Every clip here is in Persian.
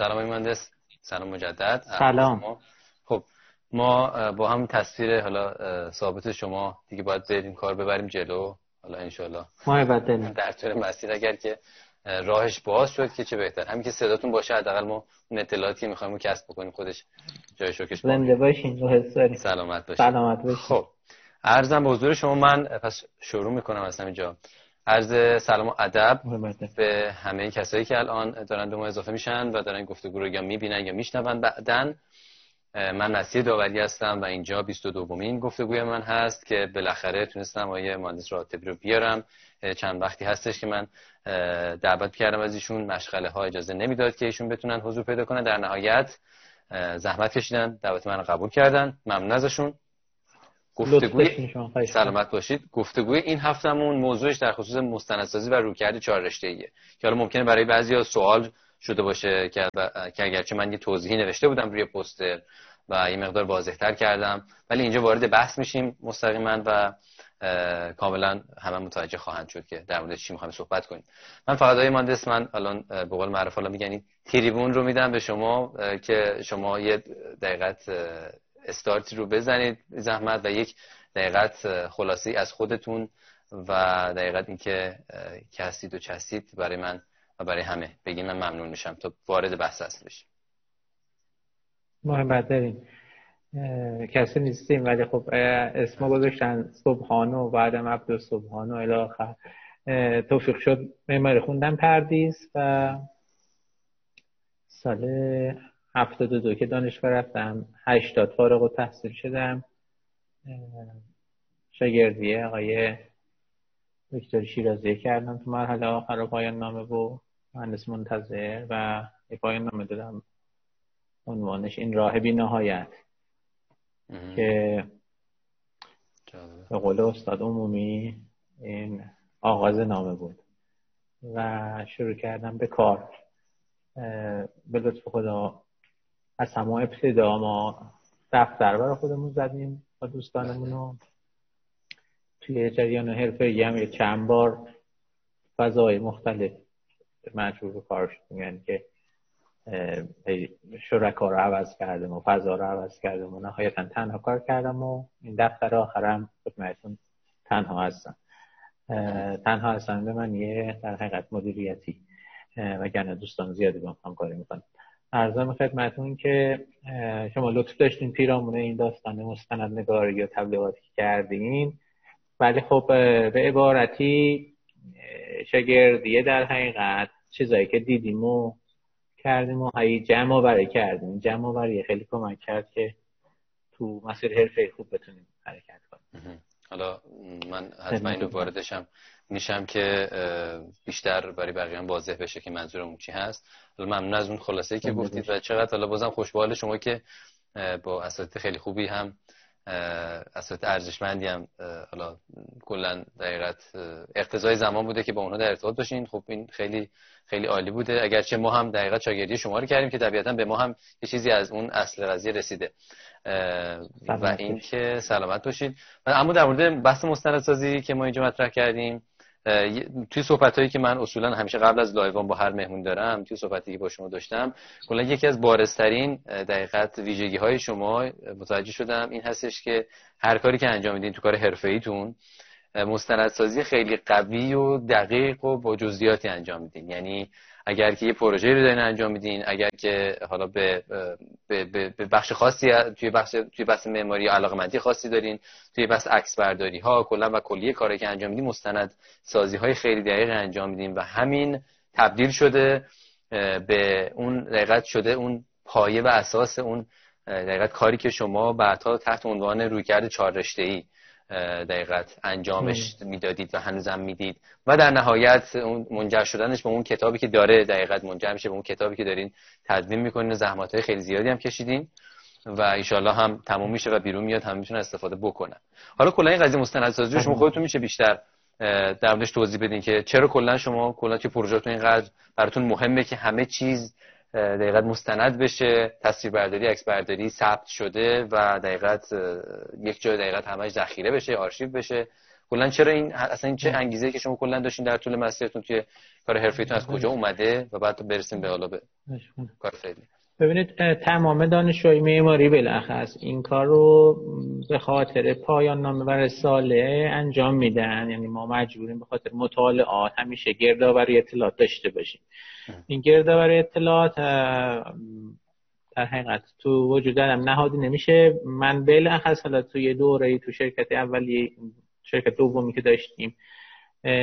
سلام مهندس سلام مجدد. سلام. خب ما با هم تصویر حالا ثابت شما دیگه باید بریم کار ببریم جلو. حالا انشالله در طور مسیر اگر که راهش باز شد که چه بهتر. همین که صداتون باشه حداقل ما اون اطلاعاتی می‌خوایم کسب بکنیم خودش جای شوکش زنده باشین سلامت باشین. سلامت باشین. خب ارزم به حضور شما من پس شروع می‌کنم از همینجا. عرض سلام و ادب به همه کسایی که الان دارن به ما اضافه میشن و دارن گفتگو رو یا می‌بینن یا میشنون. بعدن من نصیر داوری هستم و اینجا 22 دومین گفتگوی من هست که بالاخره تونستم آیه مهندس راتبی رو بیارم. چند وقتی هستش که من دعوت کردم از ایشون. مشغله ها اجازه نمی‌داد که ایشون بتونن حضور پیدا کنن. در نهایت زحمت کشیدن. دعوت من رو قبول کردن. ممنون ازشون. گفتگوی سلامت باشید. گفتگوی این هفتمون موضوعش در خصوص مستندسازی و رویکرد چهار رشته ایه که حالا ممکنه برای بعضی سوال شده باشه که اگرچه من یه توضیحی نوشته بودم روی پوستر و یه مقدار واضحتر کردم ولی اینجا وارد بحث میشیم مستقیما و کاملا همه متوجه خواهند شد که در مورد چی می‌خوایم صحبت کنیم. من فقط های مهندس من الان به قول معروف حالا میگن تریبون رو میدم به شما که شما یه دقیقت استارتی رو بزنید زحمت و یک دقیقت خلاصی از خودتون و دقیقت اینکه که هستید و چستید برای من و برای همه. بگیم من ممنون میشم تا وارد بحث اصل بشیم. محبت داریم. کسی نیستیم ولی خب اسما گذاشتن صبحانه و بعدم عبد صبحانه و الاخر توفیق شد معماری خوندم پردیس و سال هفتاد دو که دانشگاه رفتم هشتاد فارغ و تحصیل شدم. شاگردیه آقای دکتر شیرازی کردم تو مرحله آخر پایان نامه و مهندس منتظر و یک پایان نامه دادم. عنوانش این راه بی نهایت که به قول استاد عمومی این آغاز نامه بود و شروع کردم به کار. به لطف خدا از همه ابتدا ما دفتر برای خودمون زدیم با دوستانمون رو توی جریان حرفه هم چند بار فضای مختلف مجبور کار شدیم یعنی که شرکا رو عوض کردم و فضا رو عوض کردم و نهایتا تنها کار کردم و این دفتر آخرم خدمتون تنها هستم. تنها هستم به من یه در حقیقت مدیریتی. و گنه دوستان زیادی با هم کاری می‌کنم ارزم خدمتون که شما لطف داشتین پیرامونه این داستان مستند نگاری یا تبلیغاتی که کردین. ولی خب به عبارتی شاگردیه در حقیقت چیزایی که دیدیم و کردیم و هایی جمع برای کردیم. جمع برای خیلی کمک کرد که تو مسیر حرفه خوب بتونیم حرکت کنیم. حالا من حتما اینو واردشم. میشم که بیشتر برای بقیه هم واضح بشه که منظورمون چی هست. ممنون از اون خلاصه که گفتید و چقدر حالا بازم خوشبال شما که با اساتید خیلی خوبی هم اساتید ارزشمندی هم حالا کلا دقیقت اقتضای زمان بوده که با اونها در ارتباط باشین. خب این خیلی خیلی عالی بوده. اگرچه ما هم دقیقت شاگردی شما رو کردیم که طبیعتا به ما هم یه چیزی از اون اصل قضیه رسیده. و اینکه سلامت باشید اما در مورد بحث مستندسازی که ما اینجا مطرح کردیم توی صحبت هایی که من اصولا همیشه قبل از لایوان با هر مهمون دارم توی صحبتی که با شما داشتم کلا یکی از بارزترین دقیقت ویژگی های شما متوجه شدم این هستش که هر کاری که انجام میدین تو کار حرفه ایتون مستندسازی خیلی قوی و دقیق و با جزئیاتی انجام میدین. یعنی اگر که یه پروژه رو دارین انجام میدین اگر که حالا به, به, به بخش خاصی توی بخش توی بحث معماری علاقمندی خاصی دارین توی بحث عکس برداری ها کلا و کلیه کاری که انجام میدین مستند سازی های خیلی دقیق انجام میدین و همین تبدیل شده به اون دقیقت شده اون پایه و اساس اون دقیقت کاری که شما بعدها تحت عنوان رویکرد چهار رشته ای دقیقت انجامش می‌دادید و هنوزم می‌دید. و در نهایت اون منجر شدنش به اون کتابی که داره دقیقت منجر میشه به اون کتابی که دارین تدوین می‌کنین و زحمات های خیلی زیادی هم کشیدین و ایشالله هم تموم میشه و بیرون میاد هم می‌تونن استفاده بکنن. حالا کلا این قضیه مستندسازی شما خودتون میشه بیشتر در موردش توضیح بدین که چرا کلا شما کلا توی پروژهتون اینقدر براتون مهمه که همه چیز دقیقت مستند بشه تصویر برداری عکس برداری ثبت شده و دقیقت یک جای دقیقت همش ذخیره بشه آرشیو بشه. کلا چرا این اصلا این چه انگیزه که شما کلا داشتین در طول مسیرتون توی کار حرفیتون از کجا اومده و بعد برسیم به حالا به کار فعلی ببینید تمام دانشجوی معماری بالاخص این کار رو به خاطر پایان نامه و رساله انجام میدن. یعنی ما مجبوریم به خاطر مطالعات همیشه گردآوری اطلاعات داشته باشیم. این گردآوری اطلاعات در حقیقت تو وجود دارم نهادی نمیشه. من بالاخص حالا تو یه دوره تو شرکت اولی شرکت دومی که داشتیم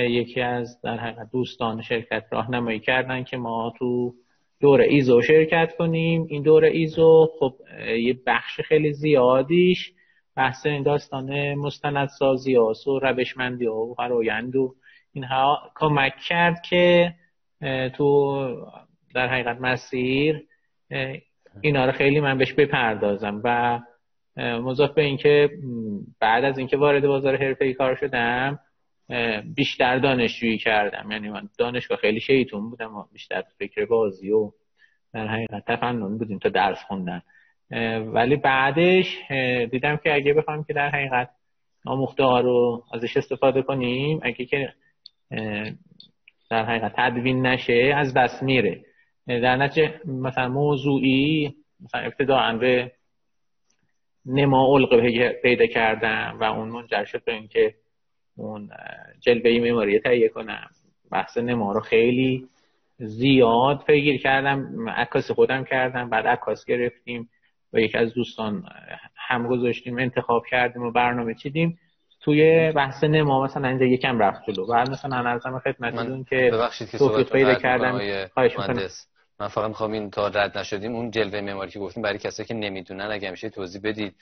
یکی از در حقیقت دوستان شرکت راهنمایی کردن که ما تو دور ایزو شرکت کنیم. این دور ایزو خب یه بخش خیلی زیادیش بحث این داستان مستندسازی و روشمندی و فرایند و اینها کمک کرد که تو در حقیقت مسیر اینا رو خیلی من بهش بپردازم و مضاف به اینکه بعد از اینکه وارد بازار حرفه کار شدم بیشتر دانشجویی کردم. یعنی من دانشگاه خیلی شیطون بودم و بیشتر فکر بازی و در حقیقت تفنن بودیم تا درس خوندن. ولی بعدش دیدم که اگه بخوام که در حقیقت آموخته ها رو ازش استفاده کنیم اگه که در حقیقت تدوین نشه از دست میره. در نتیجه مثلا موضوعی مثلا ابتداعا به نما علق پیدا کردم و اون منجر شد به اینکه اون جلوه معماری تهیه کنم. بحث نما رو خیلی زیاد پیگیر کردم عکاس خودم کردم بعد عکاس گرفتیم و یکی از دوستان هم گذاشتیم انتخاب کردیم و برنامه چیدیم. توی بحث نما مثلا اینجا یکم رفت جلو. بعد مثلا نظرم خدمتتون که توفیق پیدا کردم. خواهش من فقط می‌خوام این تا رد نشدیم اون جلوه معماری که گفتیم برای کسایی که نمی‌دونن اگه میشه توضیح بدید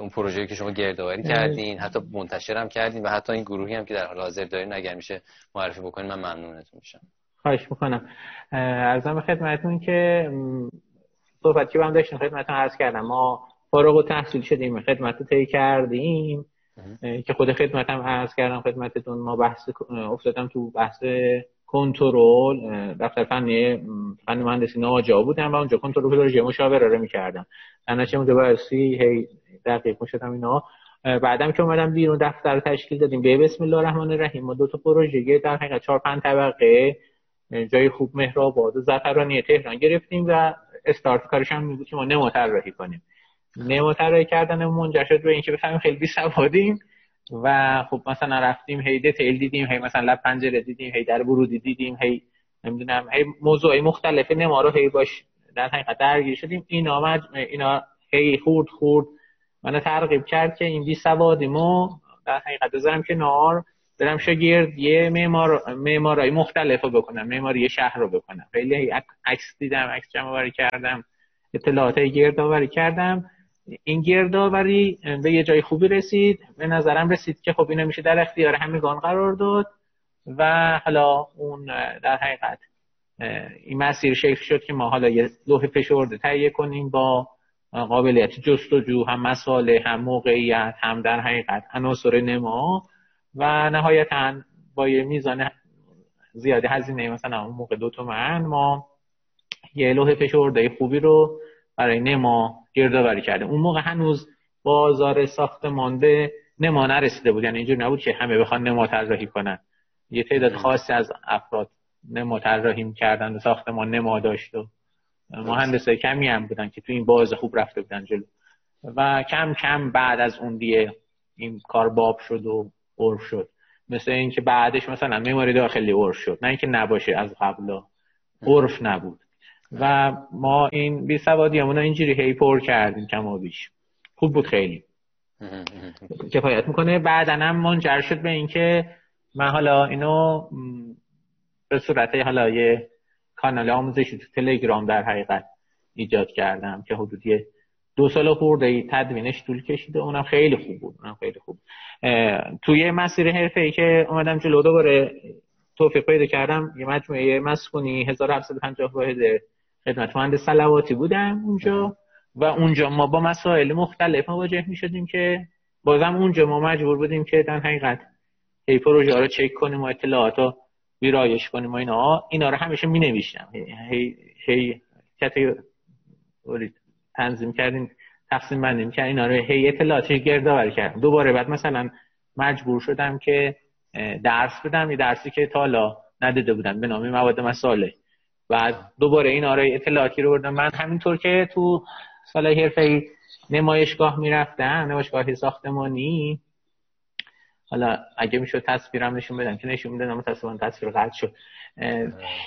اون پروژه‌ای که شما گردآوری کردین حتی منتشرم کردین و حتی این گروهی هم که در حال حاضر دارین اگر میشه معرفی بکنین من ممنونتون میشم. خواهش می‌کنم. ارزم خدمتتون که صحبتی که هم داشتیم خدمتتون عرض کردم. ما فارغ و تحصیل شدیم خدمت رو طی کردیم. که خود خدمتم عرض کردم خدمتتون ما بحث افتادم تو بحث کنترل دفتر فنی فن مهندسی ناجا بودم و اونجا کنترل پروژه مشاوره رو می‌کردم. چه متوسطی هی دقیق می‌شدم اینا. بعدم که اومدم بیرون دفتر تشکیل دادیم. به بسم الله الرحمن الرحیم ما دو تا پروژه در حقیقت چهار پنج طبقه جای خوب مهرآباد و زعفرانی تهران گرفتیم و استارت کارش هم بود که ما نمو طراحی کنیم. نمو طراحی کردن منجر شد به اینکه بفهمیم خیلی بی سوادیم و خب مثلا رفتیم هی دیتیل دیدیم هی مثلا لب پنجره دیدیم هی در ورودی دیدیم هی نمی‌دونم هی موضوعی مختلف نما رو هی باش در حقیقت درگیر شدیم. اینا مج... اینا هی خورد خورد. من ترغیب کرد که این بی سوادیمو در حقیقت بذارم که نار برم شاگرد یه معمار معمارای مختلف رو بکنم معماری شهر رو بکنم. خیلی عکس دیدم عکس جمع کردم اطلاعات گردآوری کردم. این گردآوری به یه جای خوبی رسید. به نظرم رسید که خب اینو میشه در اختیار همگان قرار داد و حالا اون در حقیقت این مسیر شکل شد که ما حالا یه لوح فشرده تهیه کنیم با قابلیت جستجو هم مساله هم موقعیت هم در حقیقت عناصر نما و نهایتا با یه میزان زیادی هزینه مثلا اون موقع دو تومن ما یه لوح فشرده خوبی رو برای نما گردآوری کرده. اون موقع هنوز بازار ساختمان به نما نرسیده بود. یعنی اینجور نبود که همه بخوان نما طراحی کنن. یه تعداد خاصی از افراد نما طراحی کردن و ساختمان نما داشت و مهندسای کمی هم بودن که تو این باز خوب رفته بودن جلو. و کم کم بعد از اون دیگه این کار باب شد و عرف شد. مثل اینکه بعدش مثلا معماری داخلی عرف شد. نه اینکه نباشه از قبلا. عرف نبود. و ما این بی سوادی همون اینجوری هی پر کردیم کما بیش. خوب بود خیلی. کفایت می‌کنه. بعدن هم منجر شد به اینکه من حالا اینو به صورت حالا یه کانال آموزشی تو تلگرام در حقیقت ایجاد کردم که حدودی دو سال خورده ای تدوینش طول کشیده اونم خیلی خوب بود. اونم خیلی خوب توی مسیر حرفه ای که اومدم جلو دوباره توفیق پیدا کردم یه مجموعه مسکونی 1750 واحد خدمتمند سلواتی بودم اونجا و اونجا ما با مسائل مختلف مواجه می شدیم که بازم اونجا ما مجبور بودیم که در حقیقت هی پروژه رو چک کنیم و اطلاعات رو ویرایش کنیم و اینا. اینا رو همیشه می نوشتم هی هی تنظیم کردیم تقسیم بندیم که اینا رو هی اطلاعاتی گردآوری کردیم دوباره بعد مثلا مجبور شدم که درس بدم. یه درسی که تا حالا ندیده بودم به نام مواد مساله. و دوباره این آرای اطلاعاتی رو بردم. من همینطور که تو سال حرفه نمایشگاه می‌رفتم نمایشگاه ساختمانی حالا اگه می‌شد تصویرم نشون بدم که نشون میدم متاسفانه تصویر قطع شد.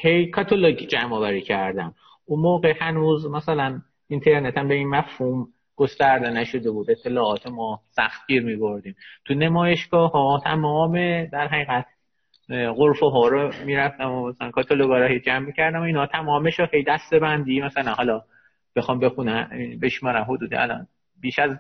هی کاتالوگ جمع آوری کردم. اون موقع هنوز مثلا اینترنت هم به این مفهوم گسترده نشده بود. اطلاعات ما سختگیر می بردیم تو نمایشگاه ها تمام در حقیقت غرفه ها رو می‌رفتم و مثلا کاتالوگا رو جمع می‌کردم و اینا. تمامش رو هی دسته بندی. مثلا حالا بخوام بخونم بشمارم حدود الان بیش از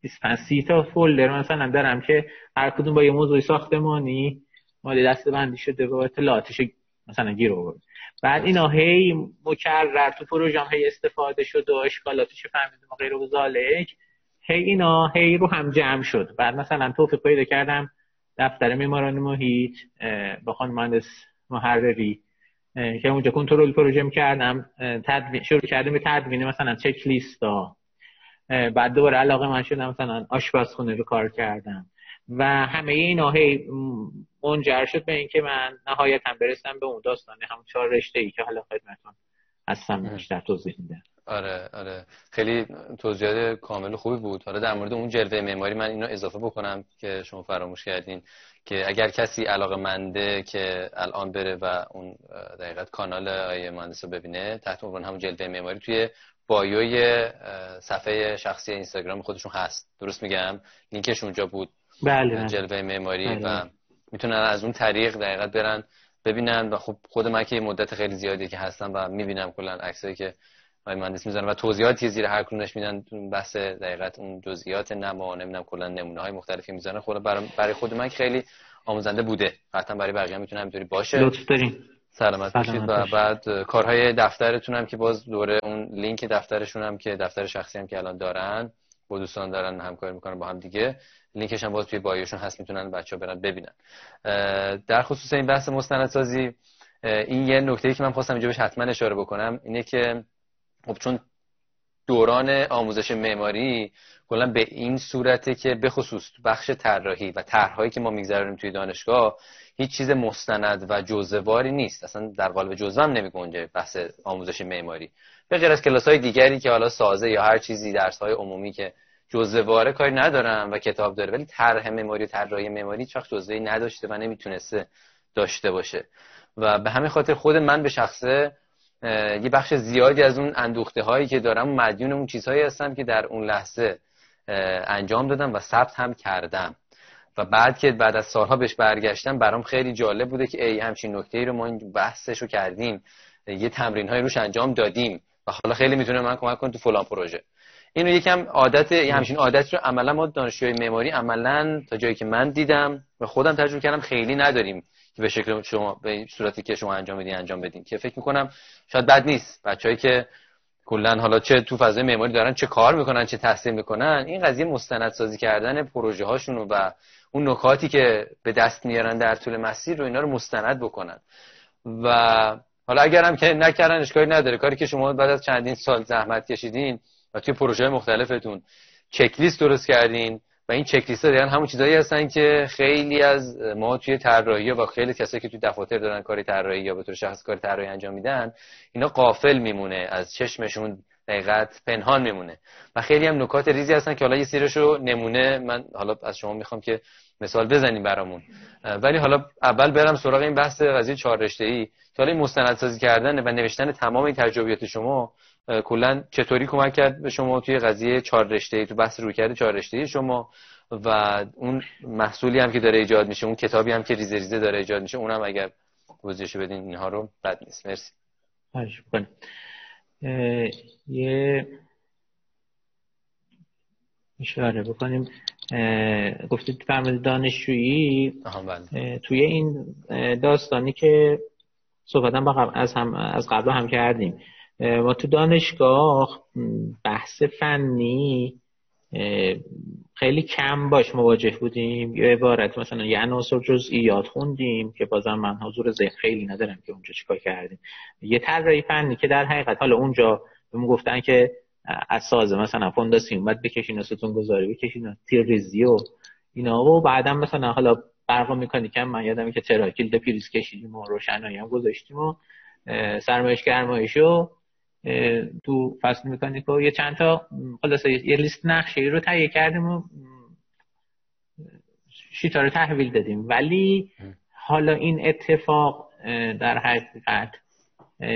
25 سی تا فولدر مثلا دارم که هر کدوم با یه موضوع ساختمانی مال دسته بندی شده و اطلاعاتش مثلا گیر آورد بعد اینا هی مکرر تو پروژه هی استفاده شد و اشکالاتش فهمیدیم و غیر و هی اینا هی رو هم جمع شد. بعد مثلا توفیق پیدا کردم. دفتر معماران محیط با خانم مهندس محرری که اونجا کنترل پروژه کردم تدوین شروع کردیم به تدوین مثلا چک لیست ها. بعد دوباره علاقه من شدم مثلا آشپزخونه رو کار کردم. و همه اینا هی منجر شد به اینکه من نهایتا برسم به اون داستان همون چهار رشته ای که حالا خدمتتون هستم بیشتر توضیح میدم. آره آره. خیلی توضیحات کامل خوبی بود. حالا در مورد اون جلوه معماری من اینو اضافه بکنم که شما فراموش کردین که اگر کسی علاقه منده که الان بره و اون دقیقت کانال آیه مهندس رو ببینه تحت عنوان همون جلوه معماری توی بایوی صفحه شخصی اینستاگرام خودشون هست. درست میگم؟ لینکش اونجا بود. بله جلوه معماری بله. و می‌تونن از اون طریق دقیقت برن ببینن و خب خود من که مدت خیلی زیادی که هستم و می‌بینم کلا عکسایی که آقای مهندس می‌زنن و توضیحاتی زیر هر کدومش میدن بحث دقیقت اون جزئیات نما نمی‌دونم کلا نمونه های مختلفی می‌زنن خود برای خود من خیلی آموزنده بوده. قطعا برای بقیه می‌تونه همینطوری باشه. لطف دارین. سلامت باشید. و بعد کارهای دفترتون هم که باز دوره اون لینک دفترشون هم که دفتر شخصی هم که الان دارن با دوستان دارن همکاری می‌کنن با هم دیگه لینکش هم باز توی بایوشون هست می‌تونن بچه ها برن ببینن. در خصوص این بحث مستندسازی این یه نکته ای که من خواستم اینجا بهش حتما اشاره بکنم اینه که خب چون دوران آموزش معماری کلا به این صورته که به خصوص بخش طراحی و طرحهایی که ما میگذرونیم توی دانشگاه هیچ چیز مستند و جزواری نیست. اصلا در قالب جزوه هم نمیگنجه بحث آموزش معماری. به غیر از کلاس های دیگری که حالا سازه یا هر چیزی درس های عمومی که جزواره کاری ندارم و کتاب داره ولی طرح معماری طراحی معماری وقت جزوهی نداشته و نمی‌تونسته داشته باشه. و به همین خاطر خود من به شخصه یه بخش زیادی از اون اندوخته هایی که دارم مدیون اون چیزهایی هستم که در اون لحظه انجام دادم و ثبت هم کردم. و بعد که بعد از سالها بهش برگشتم برام خیلی جالب بوده که ای همچین نکته ای رو ما این بحثش رو کردیم. یه تمرین های روش انجام دادیم. و حالا خیلی می‌تونه من کمک کنه تو فلان پروژه. اینو یکم عادت همچین عادت رو عملا ما دانشجوی معماری عملا تا جایی که من دیدم و خودم تجربه کردم خیلی نداریم. که به شکل شما به صورتی که شما انجام بدین انجام بدین. که فکر می‌کنم شاید بد نیست. بچه‌ای که کلا حالا چه تو فضای معماری دارن چه کار می‌کنن چه تحصیل می‌کنن این قضیه مستندسازی کردن پروژه هاشون و اون نکاتی که به دست میارن در طول مسیر رو اینا رو مستند بکنن. و حالا اگرم که نکردن اشکالی نداره. کاری که شما بعد از چندین سال زحمت کشیدین و توی پروژه مختلفتون چک لیست درست کردین و این چک لیست ها همون چیزایی هستن که خیلی از ما توی طراحی و خیلی کسایی که توی دفاتر دارن کاری طراحی یا به طور شخص کاری طراحی انجام میدن اینا قافل میمونه از چشمشون دقیقت پنهان میمونه. و خیلی هم نکات ریزی هستن که حالا یه سیرشو نمونه. من حالا از شما می‌خوام که مثال بزنیم برامون. ولی حالا اول برم سراغ این بحث قضیه چهار رشته ای که حالا این مستندسازی کردن و نوشتن تمام این تجربیات شما کلا چطوری کمک کرد به شما توی قضیه چهار رشته تو بحث روی کرده چهار رشته شما و اون محصولی هم که داره ایجاد میشه اون کتابی هم که ریزه ریزه داره ایجاد میشه اونم اگر توضیحش بدین اینها رو بد نیست. مرسی. یه اشاره بکنیم. گفتید فرمود دانشجویی. بله. توی این داستانی که صحبتم با از, هم از قبل هم کردیم. ما تو دانشگاه بحث فنی خیلی کم باش مواجه بودیم. یه عبارت مثلا یه عناصر جزئیات خوندیم که بازم من حضور ذهن خیلی ندارم که اونجا چیکار کردیم. یه طراحی فنی که در حقیقت حالا اونجا بهمون گفتن که از سازه مثلا فونداسیون باید بکشین و ستون گذاری بکشین و تیر ریزی و اینا. و بعدا مثلا حالا برق مکانیک من یادم که چرا کلید پریز کشیدیم و روشنایی هم گذاشتیم و سرمایش گرمایش رو تو فصل مکانیک و یه چند تا خلاصه یه لیست نقشه رو تهیه کردیم و شیتا رو تحویل دادیم. ولی حالا این اتفاق در حقیقت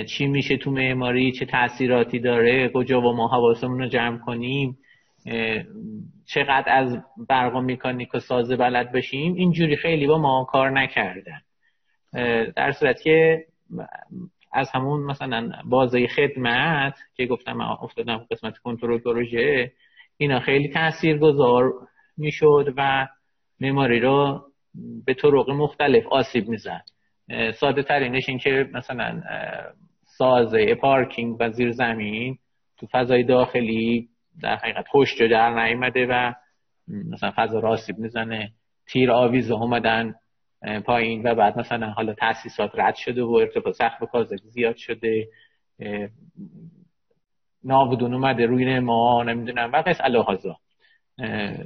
چی میشه تو معماری؟ چه تاثیراتی داره؟ کجا با ما حواسمون رو جمع کنیم؟ چقدر از برق و میکانیک و سازه بلد بشیم؟ اینجوری خیلی با ما کار نکردن. در صورت که از همون مثلا بازه خدمت که گفتم افتادم قسمت کنترل پروژه اینا خیلی تأثیر گذار می‌شد و معماری رو به طرق مختلف آسیب می‌زد. ساده ترینش این که مثلا سازه پارکینگ و زیر زمین تو فضای داخلی در حقیقت خوش در و مثلا فضا را آسیب می‌زنه تیر آویزه اومدن پایین و بعد مثلا حالا تاسیسات رد شده و ارتفاع سقف کازگی زیاد شده. ناودون اومده روی ما نمی‌دونم و قص الهازا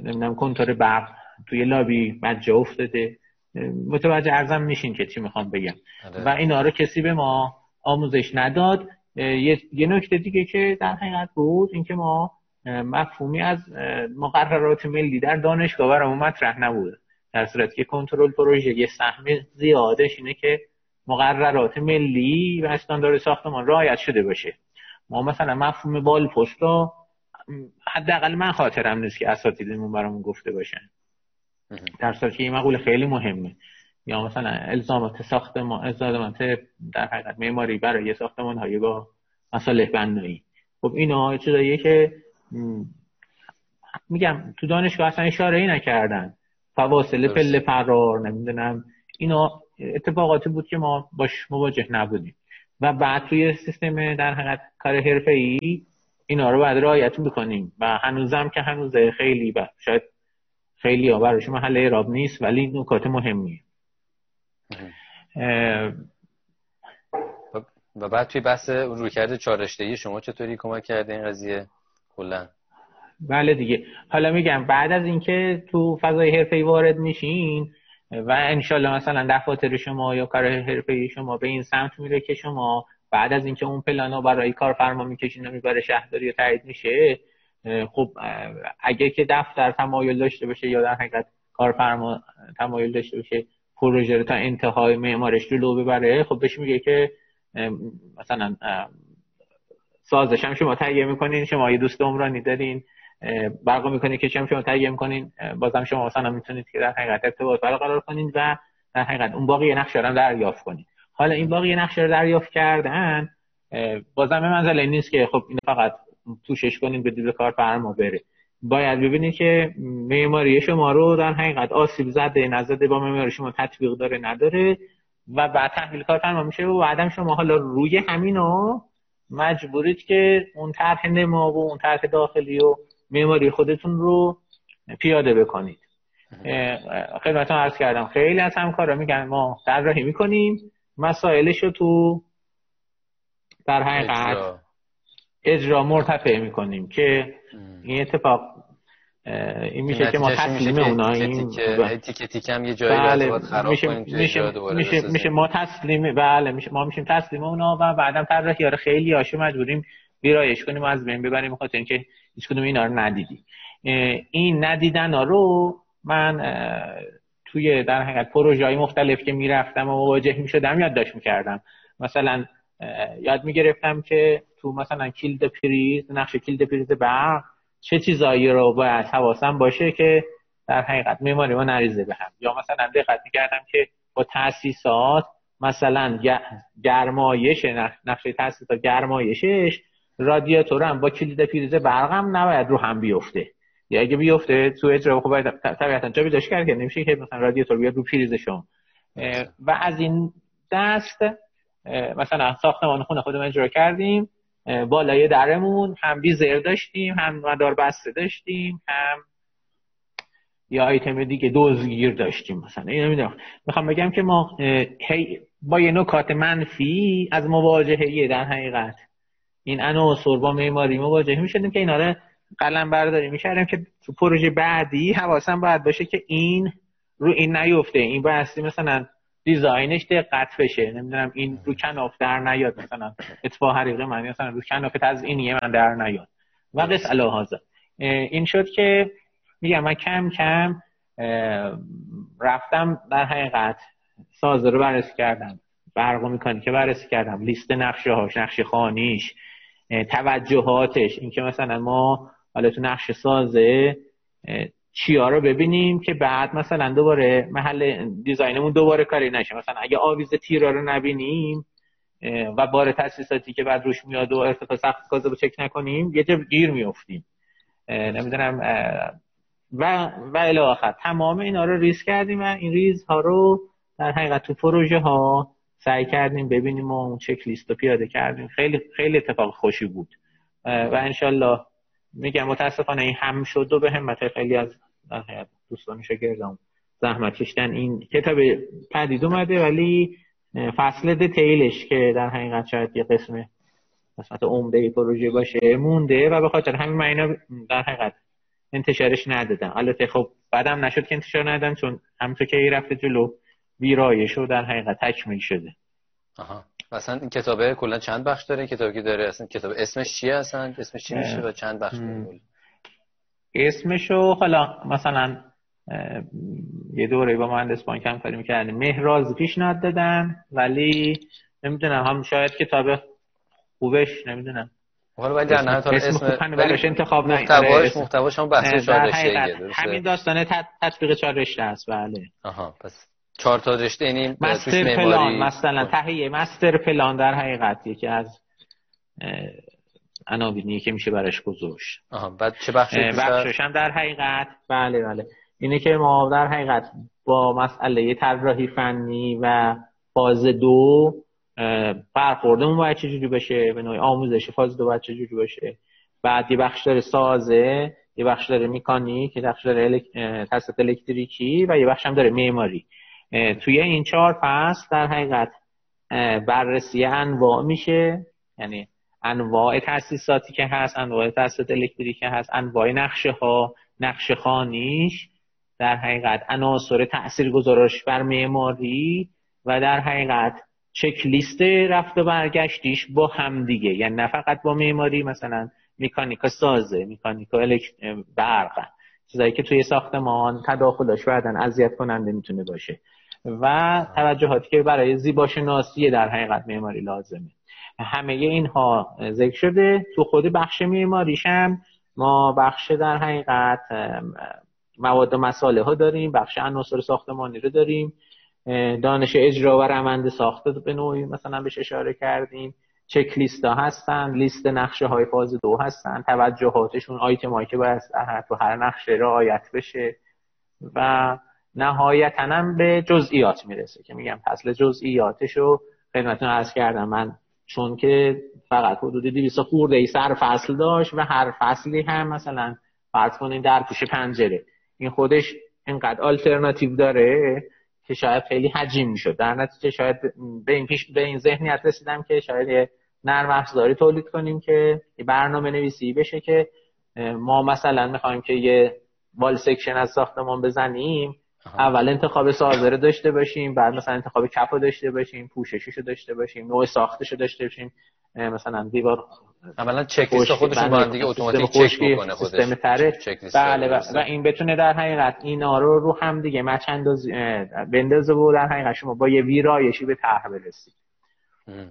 نمی‌دونم کنتور برق توی لابی بجا افتاده. متوجه ارزم میشین که چی می‌خوام بگم. آره. و اینا رو کسی به ما آموزش نداد. یه نکته دیگه که در حقیقت بود اینکه ما مفهومی از مقررات ملی در دانشگاه برامون مطرح نبود در صورتی که کنترل پروژه یه سهم زیادش اینه که مقررات ملی و استاندارد ساختمان رعایت شده باشه. ما مثلا مفهوم بال پستا حداقل من خاطرم نیست که اساتیدمون برامون گفته باشن. در صورتی که این مقوله خیلی مهمه. یا مثلا الزامات ساختمان الزامات در حقیقت معماری برای ساختمان های با مصالح بنایی. خب اینا چیزاییه که میگم تو دانشگاه اصلا اشاره ای نکردن. فواصل پله فرار نمی‌دونم. اینا اتفاقاتی بود که ما باش مواجه نبودیم. و بعد توی سیستم در حقیقت کار حرفه ای اینا رو بعد رعایت بکنیم و هنوزم که هنوز خیلی و شاید خیلی ها برایش محل اعراب نیست ولی نکات مهمیه. و بعد توی بحث رویکرد چارشتهی شما چطوری کمک کرده این قضیه؟ کلا. بله دیگه. حالا میگم بعد از اینکه تو فضای حرفه‌ای وارد میشین و انشالله مثلا دفاتر شما یا کار حرفه‌ای شما به این سمت میره که شما بعد از اینکه اون پلانا برای کارفرما می‌کشین و می‌بره شهرداری تایید میشه خب اگه که دفتر تمایل داشته باشه یا در حقیقت کارفرما تمایل داشته باشه پروژه رو تا انتهای معمارش رو لو ببره خب بهش میگه که مثلا سازش هم شما تهیه می‌کنین شما یه دوست عمرانی دارین. برقا می‌کنین که شما تهیه می‌کنین بازم شما مثلا می‌تونید که در حقیقت ارتباط برقرار کنین و در حقیقت اون باقی نقشه رو دریافت کنین. حالا این باقی نقشه رو دریافت کردن بازم به منزله نیست که خب این فقط توشش کنین به دیل کار فرما بره. باید ببینید که معماری شما رو در حقیقت آسیب زده نزده با معماری شما تطبیق داره نداره و بعد تحویل کار فرما میشه و بعدم شما حالا روی همینو مجبورید که اون طرح نما و اون طرح داخلی و معماری خودتون رو پیاده بکنید. خدمتتون عرض کردم خیلی از همکارا میگن ما طراحی می‌کنیم مسائلش رو تو در حقیقت اجرا مرتفع می‌کنیم که این اتفاق این میشه که ما تسلیم اونا این تیکه یه جایی بله. خراب میشه میشه میشه, میشه ما تسلیم بله میشه ما میشیم تسلیم اونا و بعدم طراحی آره خیلی هاشو مجبوریم ویرایش کنیم و از بین ببریم خاطر اینکه هیچ کدوم اینا رو ندیدیم این ندیدن ها رو من توی در حقیقت پروژه های مختلف که می‌رفتم و مواجه می‌شدم یادداشت می‌کردم. مثلا یاد می‌گرفتم که تو مثلا کلید پریز نقش کلید پریز برق چه چیزایی رو باید حواسم باشه که در حقیقت معماری ما نریزه به هم. یا مثلا دقت می‌کردم که با تاسیسات مثلا گرمایش نقشه تاسیسات گرمایشش رادیاتور هم با کلید برق هم نباید رو هم بیفته. یا اگه بیفته تو اجرا خب طبیعتا جا بیداش کرد که نمیشه که مثلا رادیاتور بیاد رو پریز شما. و از این دست مثلا ساختمان خونه خودمون اجرا کردیم بالای درمون هم بیزر داشتیم هم مدار بسته داشتیم هم یا آیتم دیگه دوزگیر داشتیم مثلا. اینو نمی‌دونم می‌خوام بگم که ما با یه نکات منفی از مواجهه در حقیقت این عناصر با معماری مواجه می‌شدیم که اینا رو قلم برداری می‌کردم که تو پروژه بعدی حواسم باید باشه که این رو این نیفته. این بایستی مثلا دیزاینش دقت بشه. نمی‌دونم این رو کناف در نیاد. مثلا اتفاق حریقه من مثلا رو کناف اینیه من در نیاد. و قص الهازا این شد که میگم من کم کم رفتم در حقیقت سازه رو بررسی کردم. برق می‌کنی که بررسی کردم. لیست نقشه هاش نقشه خانیش توجهاتش. اینکه مثلا ما حالا تو نقشه سازه چیا رو ببینیم که بعد مثلا دوباره محل دیزاینمون دوباره کاری نشه. مثلا اگه آویز تیرا رو نبینیم و بار تاسیساتی که بعد روش میاد و ارتفاع سخت کازه رو چک نکنیم یه جا گیر میفتیم نمی‌دونم و و الی آخر. تمام اینا رو ریز کردیم و این ریز ها رو در حقیقت تو پروژه ها سعی کردیم ببینیم و اون چک لیست رو پیاده کردیم. خیلی خیلی اتفاق خوشی بود. و انشالله میگم متاسفانه این هم شد و به همت خیلی از دوستان شاگردام زحمت کشتن این کتاب پدید اومده ولی فصل دیتیلش که در حقیقت شاید یه قسم قسمت عمده پروژه باشه مونده و به خاطر همین من در حقیقت انتشارش ندادم. البته خب بعدم نشد که انتشار ندادم چون همونطور که رفته جلو ویرایش و در حقیقت تکمیل شده. آها. مثلا این کتابه کلا چند بخش داره؟ کتابی داره اصلا کتاب اسمش چیه اصلا؟ اسمش چی میشه و چند بخش داره اسمشو حالا مثلا یه دوره با مهندس بانک هم کاری می‌کردیم. مهراز پیشنهاد دادن ولی نمی‌دونم هم شاید کتاب خوبش نمی‌دونم. حالا ولی در نهایت اسم براش انتخاب نه محتواش محتواش هم بحث چهار همین داستان تطبیق چهار رشته است بله. آها پس چهار تا رشته یعنی مستر پلان مثلا تهیه مستر پلان در حقیقت یکی از عناوینی که میشه براش گذاشت. آها بعد چه بخشی بخشش هم در حقیقت بله بله. اینه که ما در حقیقت با مسئله طراحی فنی و فاز دو برخوردمون باید چجوری بشه؟ به نوعی آموزش فاز دو باید چجوری باشه؟ بعد یه بخش داره سازه یه بخش داره میکانیک یه بخش داره الک... الکتریکی و یه بخش هم داره معماری. توی این چهار فصل در حقیقت بررسی انواع میشه. یعنی انواع تاسیساتی که هست انواع تاسیسات الکتریکی هست انواع نقشه ها نقشه خانیش در حقیقت عناصر تأثیر گذارش بر معماری و در حقیقت چک لیست رفت و برگشتیش با هم دیگه. یعنی نه فقط با معماری مثلا میکانیکا سازه میکانیکا الکت... برق چیزایی که توی ساختمان تداخلش بعدن اذیت کننده می‌تونه باشه. و توجهاتی که برای زیباشناسی در حقیقت معماری لازمه. همه اینها ذکر شده. تو خود بخش معماریش هم ما بخش در حقیقت مواد و مساله ها داریم بخش عناصر ساختمانی رو داریم. دانش اجرا و روند ساخته به نوعی مثلا بهش اشاره کردیم. چک لیست ها هستن لیست نقشه های فاز دو هستن. توجهاتشون آیتم هایی که باید تو هر نقشه رعایت بشه. و نهایتا به جزئیات می‌رسه که میگم فصل جزئیاتش رو خدمتتون عرض کردم. من چون که فقط حدود 200 خورده ای سر فصل داشت و هر فصلی هم مثلا فرض کنید در پوش پنجره. این خودش اینقدر آلترناتیو داره که شاید خیلی حجیم می‌شد. در نتیجه شاید به این, پیش به این ذهنیت رسیدم که شاید نرم افزاری تولید کنیم که برنامه نویسی بشه که ما مثلا می‌خوایم که یه wall section از ساختمان بزنیم. اول انتخاب سازه رو داشته باشیم بعد مثلا انتخاب کف رو داشته باشیم پوششش رو داشته باشیم نوع ساختش رو داشته باشیم مثلا دیوار اولا چک لیست خودشون با دیگه اتوماتیک چک بکنه خودش. سیستم تره. بله و, این بتونه در حقیقت اینا رو رو هم دیگه مچ انداز بندازه و در حقیقت شما با یه ویرایشی به طرح برسید.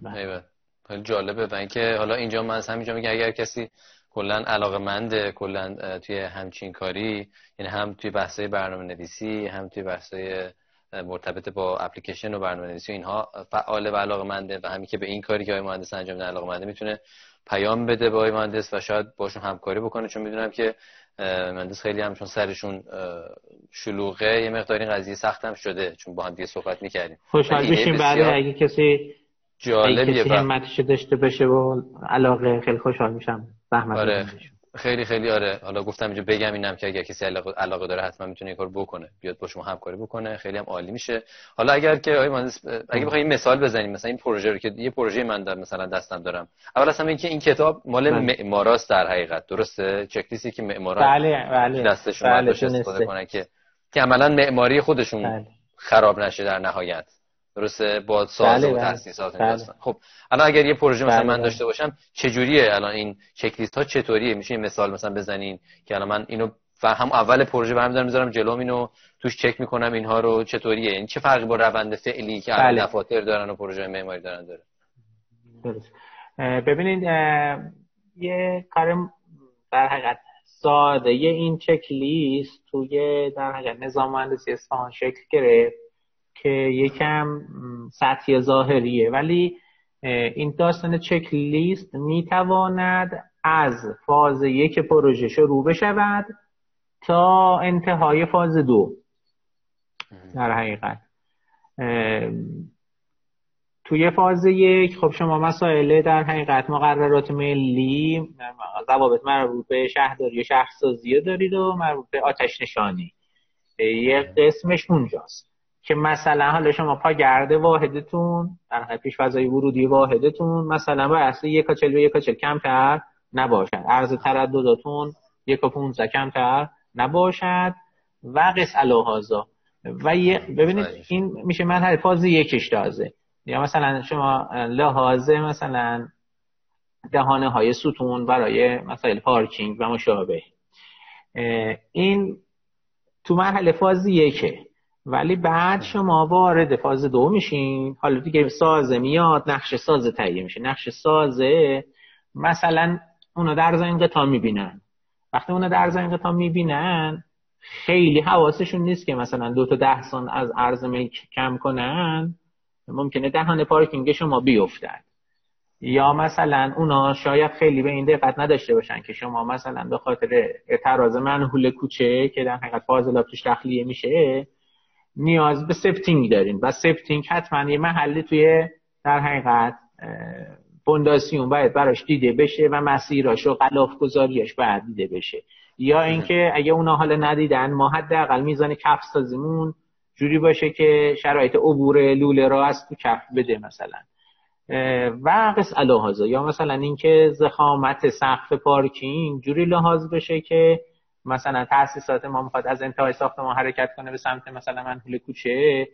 بله. خیلی جالبه. و اینکه حالا اینجا من از همینجا میگم اگر کسی کلا علاقه منده کلا توی همچین کاری یعنی هم توی بحثای برنامه نویسی هم توی بحثای مرتبط با اپلیکیشن و برنامه نویسی اینها فعال و علاقه منده و همین که به این کاری که آقای مهندس انجام میده علاقه منده می‌تونه پیام بده به آقای مهندس و شاید باشون همکاری بکنه چون می‌دونم که مهندس خیلی هم چون سرشون شلوغه یه مقداری قضیه سختم شده چون با هم دیگه صحبت می‌کردیم. خوشحال بشیم بعد اگه کسی جالبیه کسی همتش داشته باشه و علاقه خیلی خوشحال میشم. زحمت آره. خیلی خیلی آره. حالا گفتم اینجا بگم اینم که اگر کسی علاقه, علاقه داره حتما می‌تونه این کار بکنه. بیاد با شما همکاری بکنه. خیلی هم عالی میشه. حالا اگر که آقای مهندس اگه بخوایم مثال بزنیم مثلا این پروژه رو که یه پروژه من در مثلا دستم دارم. اول اصلا اینکه این کتاب مال بله. معماراست در حقیقت. درسته؟ چک لیستی که معمارا بله بله. دستشون بله. استفاده کنه که که عملا معماری خودشون بله. خراب نشه در نهایت. درسته؟ با ساز بله و بله. تاسیسات بله. خب الان اگر یه پروژه مثلا بله من بله. داشته باشم چه جوریه الان این چک لیست ها چطوریه؟ میشه مثال مثلا بزنین که الان من اینو هم اول پروژه برام دارم می‌ذارم جلوم اینو توش چک می‌کنم اینها رو چطوریه؟ این یعنی چه فرقی با روند فعلی که الان دفاتر دارن و پروژه معماری دارن داره؟ درست. ببینید یه کار در حقیقت ساده. یه این چک لیست توی در حقیقت نظام مهندسی اصفهان شکل گرفت. که یکم سطحی ظاهریه. ولی این داستان چک لیست می‌تواند از فاز یک پروژه شروع بشود تا انتهای فاز دو. در حقیقت. توی فاز یک خب شما مسائل در حقیقت مقررات ملی ضوابط مربوط به شهرداری و شهرسازی دارید و مربوط به آتش نشانی. یه قسمش اونجاست. که مثلا حالا شما پاگرد واحدتون در پیش فضای ورودی واحدتون مثلا با اصل یک چل و یک چل کمتر نباشد. عرض تردداتون یک و پونزه کمتر نباشد. و قص الهازا و ببینید این میشه من فاز یکش دازه یا مثلا شما لحاظه مثلا دهانه های ستون برای مسائل پارکینگ و مشابه. این تو مرحله فاز یکه. ولی بعد شما وارد فاز دو میشین. حالا دیگه سازه میاد نقش سازه تهیه میشه. نقش سازه مثلا اونو در زمین قطعه می‌بینن. وقتی اونو در زمین قطعه می‌بینن خیلی حواسشون نیست که مثلا دو تا ده سان از عرض ملک کم کنن. ممکنه دهان پارکینگ شما بیفتد. یا مثلا اونا شاید خیلی به این دقت نداشته باشن که شما مثلا به خاطر اعتراض منحول کوچه که در حقیقت فاضلاب توش تخلیه میشه نیاز به سفتینگ دارین. و سفتینگ حتما یه محلی توی در حقیقت فونداسیون باید براش دیده بشه و مسیراش و غلاف گذاریش باید دیده بشه. یا اینکه اگه اونا حالا ندیدن ما حداقل میزان کف سازیمون جوری باشه که شرایط عبور لوله را از تو کف بده مثلا. و قص الهازا. یا مثلا اینکه زخامت سقف پارکینگ جوری لحاظ بشه که مثلا تاسیسات ما می‌خواد از انتهای ساختمان حرکت کنه به سمت مثلا منحول کوچه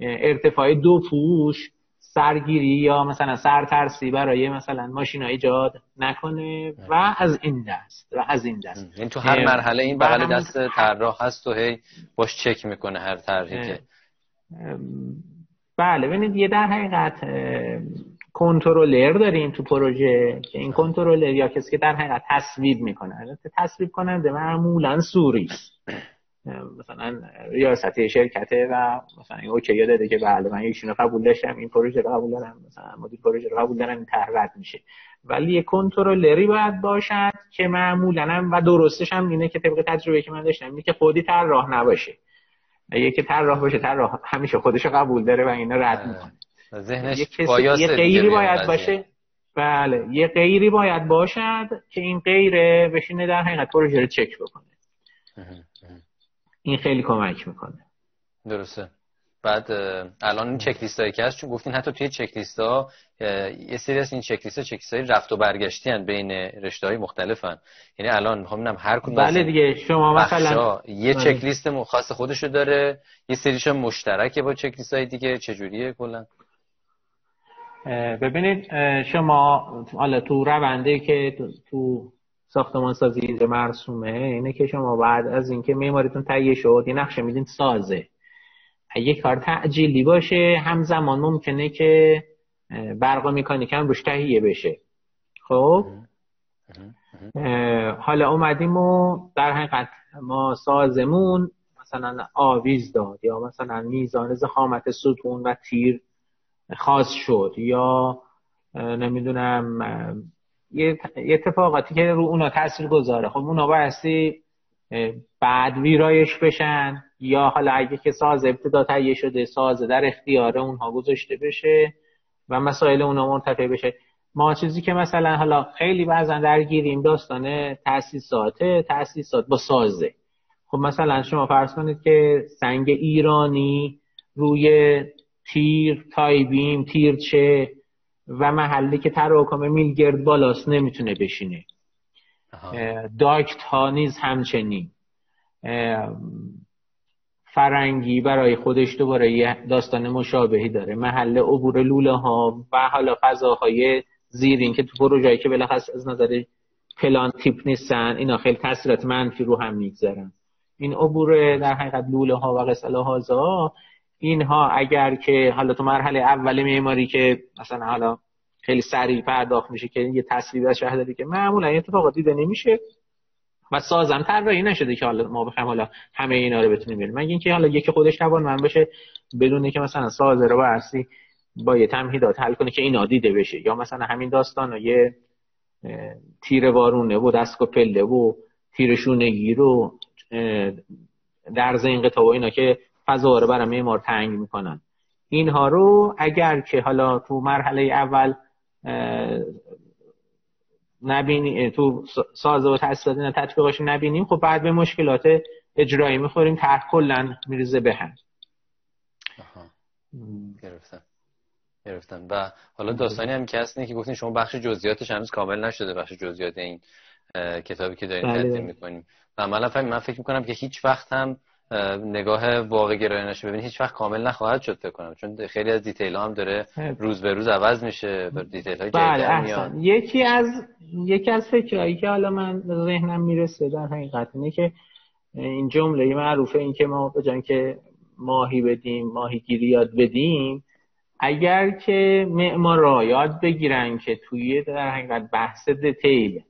ارتفاع دو پوش سرگیری یا مثلا سرترسی برای مثلا ماشین ایجاد نکنه و از این دست و از این دست. این یعنی تو هر مرحله این بغل دست طراح هست و هی باش چک می‌کنه هر طرحی که. بله ببینید یه در حقیقت کنترلر داریم تو پروژه؟ که این کنترلر یا کسی که در حقیقت تصویب می‌کنه. تصویب کننده معمولا سوری مثلا ریاست شرکته و مثلا این اوکی داده که بله من یکشون قبول داشتم این پروژه رو قبول دارم مثلا مدیر پروژه رو قبول دارم این میشه. ولی یه کنترلری باید باشد که معمولا هم و درستش هم اینه که طبق تجربه که من داشتم اینه که خودی طراح نباشه. یکی طراح باشه طراح همیشه خودش قبول داره و اینا رد می‌کنه. ذهنش یه غیری باید باشه. بله یه غیری باید باشد که این غیره بشینه در حقیقت پروژه رو چک بکنه. این خیلی کمک می‌کنه. درسته. بعد الان این چک لیست هایی که هست چون گفتین حتی توی چک لیست ها یه سری از این چک لیست ها چک های رفت و برگشتی هن بین رشته های مختلفن. یعنی الان می‌خوام هر کدوم بله دیگه شما مثلا یه بله. چک لیست خاص خودشو داره یه سریش مشترکه با چک لیست های دیگه چجوریه کلا؟ ببینید شما حالا تو رونده که تو ساختمان سازی مرسومه اینه که شما بعد از اینکه معماریتون تهیه شد یه نقشه میدین سازه. اگه کار تعجیلی باشه همزمان ممکنه که برق مکانیک هم روش تهیه بشه. خب؟ حالا اومدیم و در حقیقت ما سازمون مثلا آویز داد یا مثلا میزان زخامت ستون و تیر خاص شد یا نمی‌دونم یه اتفاقاتی که رو اونا تاثیر گذاره. خب اونا بایستی بعد ویرایش بشن یا حالا اگه که ساز ابتدا تهیه شده ساز در اختیار اونها گذاشته بشه و مسائل اونا مرتفع بشه. ما چیزی که مثلا حالا خیلی بعضا درگیریم داستان تاسیسات تاسیسات با سازه. خب مثلا شما فرض کنید که سنگ ایرانی روی تیر تایبیم تیرچه و محلی که تراکم میلگرد بالاست نمی‌تونه بشینه. داکت ها نیز همچنین. فرنگی برای خودش دوباره یه داستان مشابهی داره. محل عبور لوله ها و حالا فضاهای زیرین که تو پروژه‌ای که بلخص از نظر پلان تیپ نیستن اینا خیلی تاثیرات منفی رو هم می‌گذارن. این عبور در حقیقت لوله ها و قسله ها اینها اگر که حالا تو مرحله اول معماری که مثلا حالا خیلی سریع پرداخت میشه که یه تصویر از شهر داره که معمولا این اتفاقات دیده نمیشه و سازم طراحی نشده که حالا ما بخوایم حالا همه اینا رو بتونیم ببینیم. مگه اینکه حالا یکی خودش توان من باشه بدون که مثلا سازه رو برسی با یه تمهیدات حل کنه که اینا دیده بشه؟ یا مثلا همین داستان یه تیر وارونه و دستگاه پله و تیر شونگی رو درز این قطعه و اینا که فضا رو برای معمار تنگ می‌کنن. اینها رو اگر که حالا تو مرحله اول نبینی تو سازه و تاسیسات اینا تطبیقش نبینیم خب بعد به مشکلات اجرایی می‌خوریم طرح کلا میریزه به هم. گرفتم. گرفتم. و حالا داستانی هم که هست که گفتین شما بخش جزئیاتش هنوز کامل نشده بخش جزئیات این کتابی که داریم بله. تقدیم می‌کنیم و عملا من فکر می‌کنم که هیچ وقت هم نگاه واقع گرایانش ببینید هیچ وقت کامل نخواهد شد فکر کنم. چون خیلی از دیتیل هم داره روز به روز عوض میشه دیتیل های بله یکی از یکی از فکرهایی که حالا من ذهنم می‌رسه در حقیقت اینه که این جمله معروفه این که ما به که ماهی بدیم ماهی گیری یاد بدیم اگر که معمارا یاد بگیرن که توی در حقیقت بحث دیتیل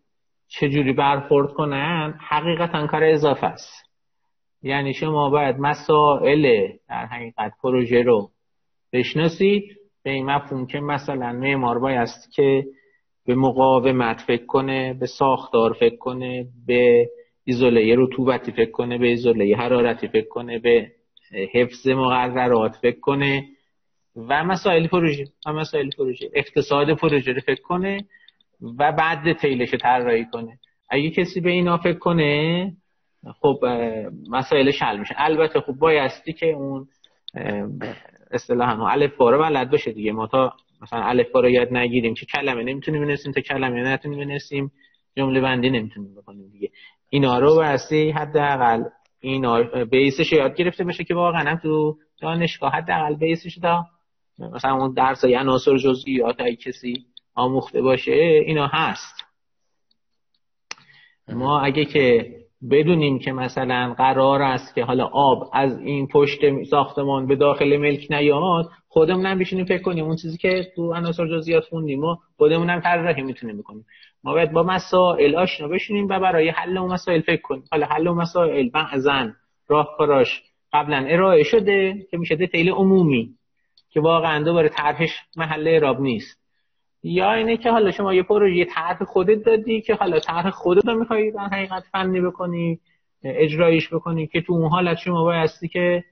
چجوری برخورد کنن حقیقتا کار اضافه است. یعنی شما باید مسائل در حقیقت پروژه رو بشناسید. به این مفهوم که مثلا معمار باید که به مقاومت فکر کنه به ساختار فکر کنه به ایزوله رطوبتی فکر کنه به ایزوله حرارتی فکر کنه به حفظ مقررات فکر کنه و مسائل پروژه و مسائل پروژه اقتصاد پروژه رو فکر کنه و بعد دیتیلش طراحی کنه. اگه کسی به اینا فکر کنه خب مسائل حل میشه. البته خب بایستی که اون اصطلاحا الف بارو بلد باشه دیگه. ما تا مثلا الف بارو یاد نگیریم که کلمه نمی‌تونیم بنویسیم تا کلمه نتونیم بنویسیم جمله بندی نمی‌تونیم بکنیم دیگه. اینا رو بایستی حداقل اینا بیسش یاد گرفته بشه که واقعا تو دانشگاه حداقل بیسش دا مثلا اون درس یا عناصر جزئیات ای کسی آموخته باشه اینا هست. ما اگه که بدونیم که مثلا قرار است که حالا آب از این پشت ساختمان به داخل ملک نیاد خودمون هم بشینیم فکر کنیم. اون چیزی که تو عناصر جزئیات خوندیم و خودمون هم طراحی می‌تونیم بکنیم. ما باید با مسائل آشنا بشینیم و برای حل اون مسائل فکر کنیم. حالا حل اون مسائل بعضن راهکاراش قبلا ارائه شده که میشه دیتیل عمومی که واقعا دوباره طرحش محل اعراب نیست. یا اینه که حالا شما یه پروژه طرح خودت دادی که حالا طرح خودت رو میخوایی در حقیقت فنی بکنی اجرایش بکنی که تو اون حالت شما بایستی که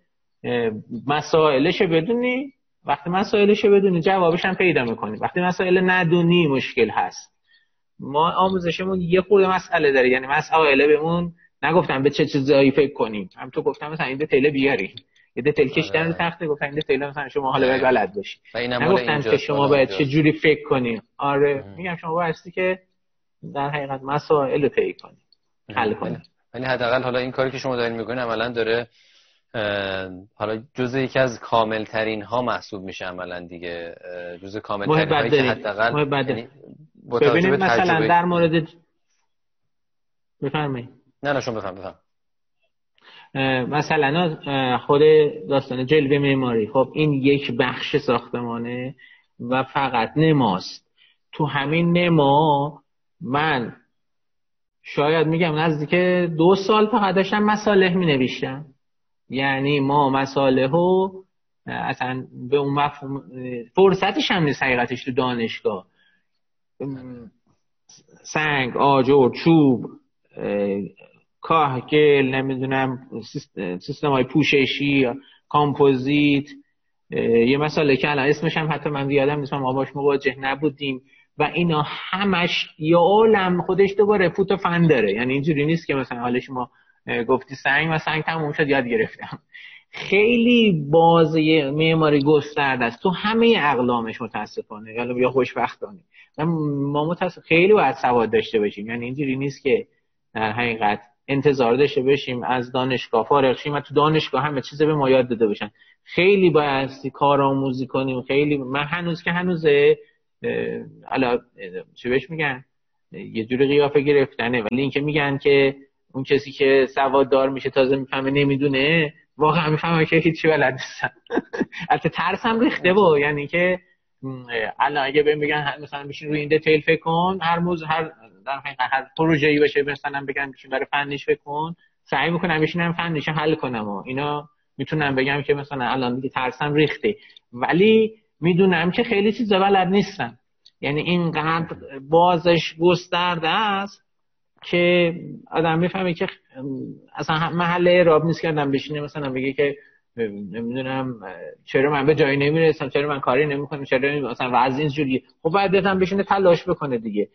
مسائلش بدونی. وقتی مسائلش بدونی جوابش هم پیدا می‌کنی. وقتی مسائل ندونی مشکل هست. ما آموزشمون یه خورده مسئله داره. یعنی مسئله بهمون نگفتم به چه چیزایی فکر کنیم. هم تو گفتم مثلا این دیتیل بیاری. یه کشیدن رو آره. تخته گفتن این دیتیل مثلا شما حالا باید بلد باشی. نگفتن که شما باید چه جوری فکر کنی؟ آره. میگم شما بایستی که در حقیقت مسائل رو طی کنی حل کنی. یعنی حداقل حالا این کاری که شما دارین می‌کنین عملا داره حالا جزء یکی از کامل ترین ها محسوب میشه عملا دیگه. جزء کامل ترین هایی که حداقل یعنی ببینید مثلا در مورد بفرمایید. نه نه شما بفرم بفرم مثلا خود داستان جلوه معماری. خب این یک بخش ساختمانه و فقط نماست. تو همین نما من شاید میگم نزدیک دو سال فقط داشتم مساله می نوشتم یعنی ما مساله ها اصلا به اون مفهوم فرصتش هم نیست حقیقتش تو دانشگاه. سنگ آجر چوب کاهگل نمی‌دونم سیستم های پوششی کامپوزیت یه مسئله که الان اسمش هم حتی من یادم نیست ما باش مواجه نبودیم و اینا همش یا عالم خودش دوباره فوت و فن داره. یعنی اینجوری نیست که مثلا حالا شما گفتی سنگ و سنگ تموم شد یاد گرفتم. خیلی بازه معماری گسترده است. تو همه اقلامش متاسفانه یا خوشبختانه. ما متاسف خیلی باید سواد داشته باشیم. یعنی اینجوری نیست که در حقیقت انتظار داشته باشیم از دانشگاه فارغ شیم و تو دانشگاه همه چیز به ما یاد داده باشن. خیلی باید کارآموزی کنیم. خیلی من هنوز که هنوزه حالا چی بهش میگن؟ یه جور قیافه گرفتنه. ولی اینکه میگن که اون کسی که سواد دار میشه تازه می‌فهمه نمی‌دونه واقعا می‌فهمه که هیچی بلد نیستم البته ترسم ریخته با. یعنی که الان اگه بهم بگن مثلا بشین روی این دیتیل فکر کن هر موز هر در هر پروژه‌ای باشه مثلا بگن بشین برای فنیش فکر کن سعی می‌کنم بشینم فنیش حل کنم و اینا می‌تونم بگم که مثلا الان دیگه ترسم ریخته. ولی می‌دونم که خیلی چیزا بلد نیستم. یعنی اینقدر بازش گسترده است که آدم می‌فهمه که اصلا محل اعراب نیست کردم بشینه مثلا بگه که نمی‌دونم چرا من به جایی نمی‌رسم چرا من کاری نمی‌کنم چرا مثلا وضع اینجوریه. خب بعد بشینه تلاش بکنه دیگه.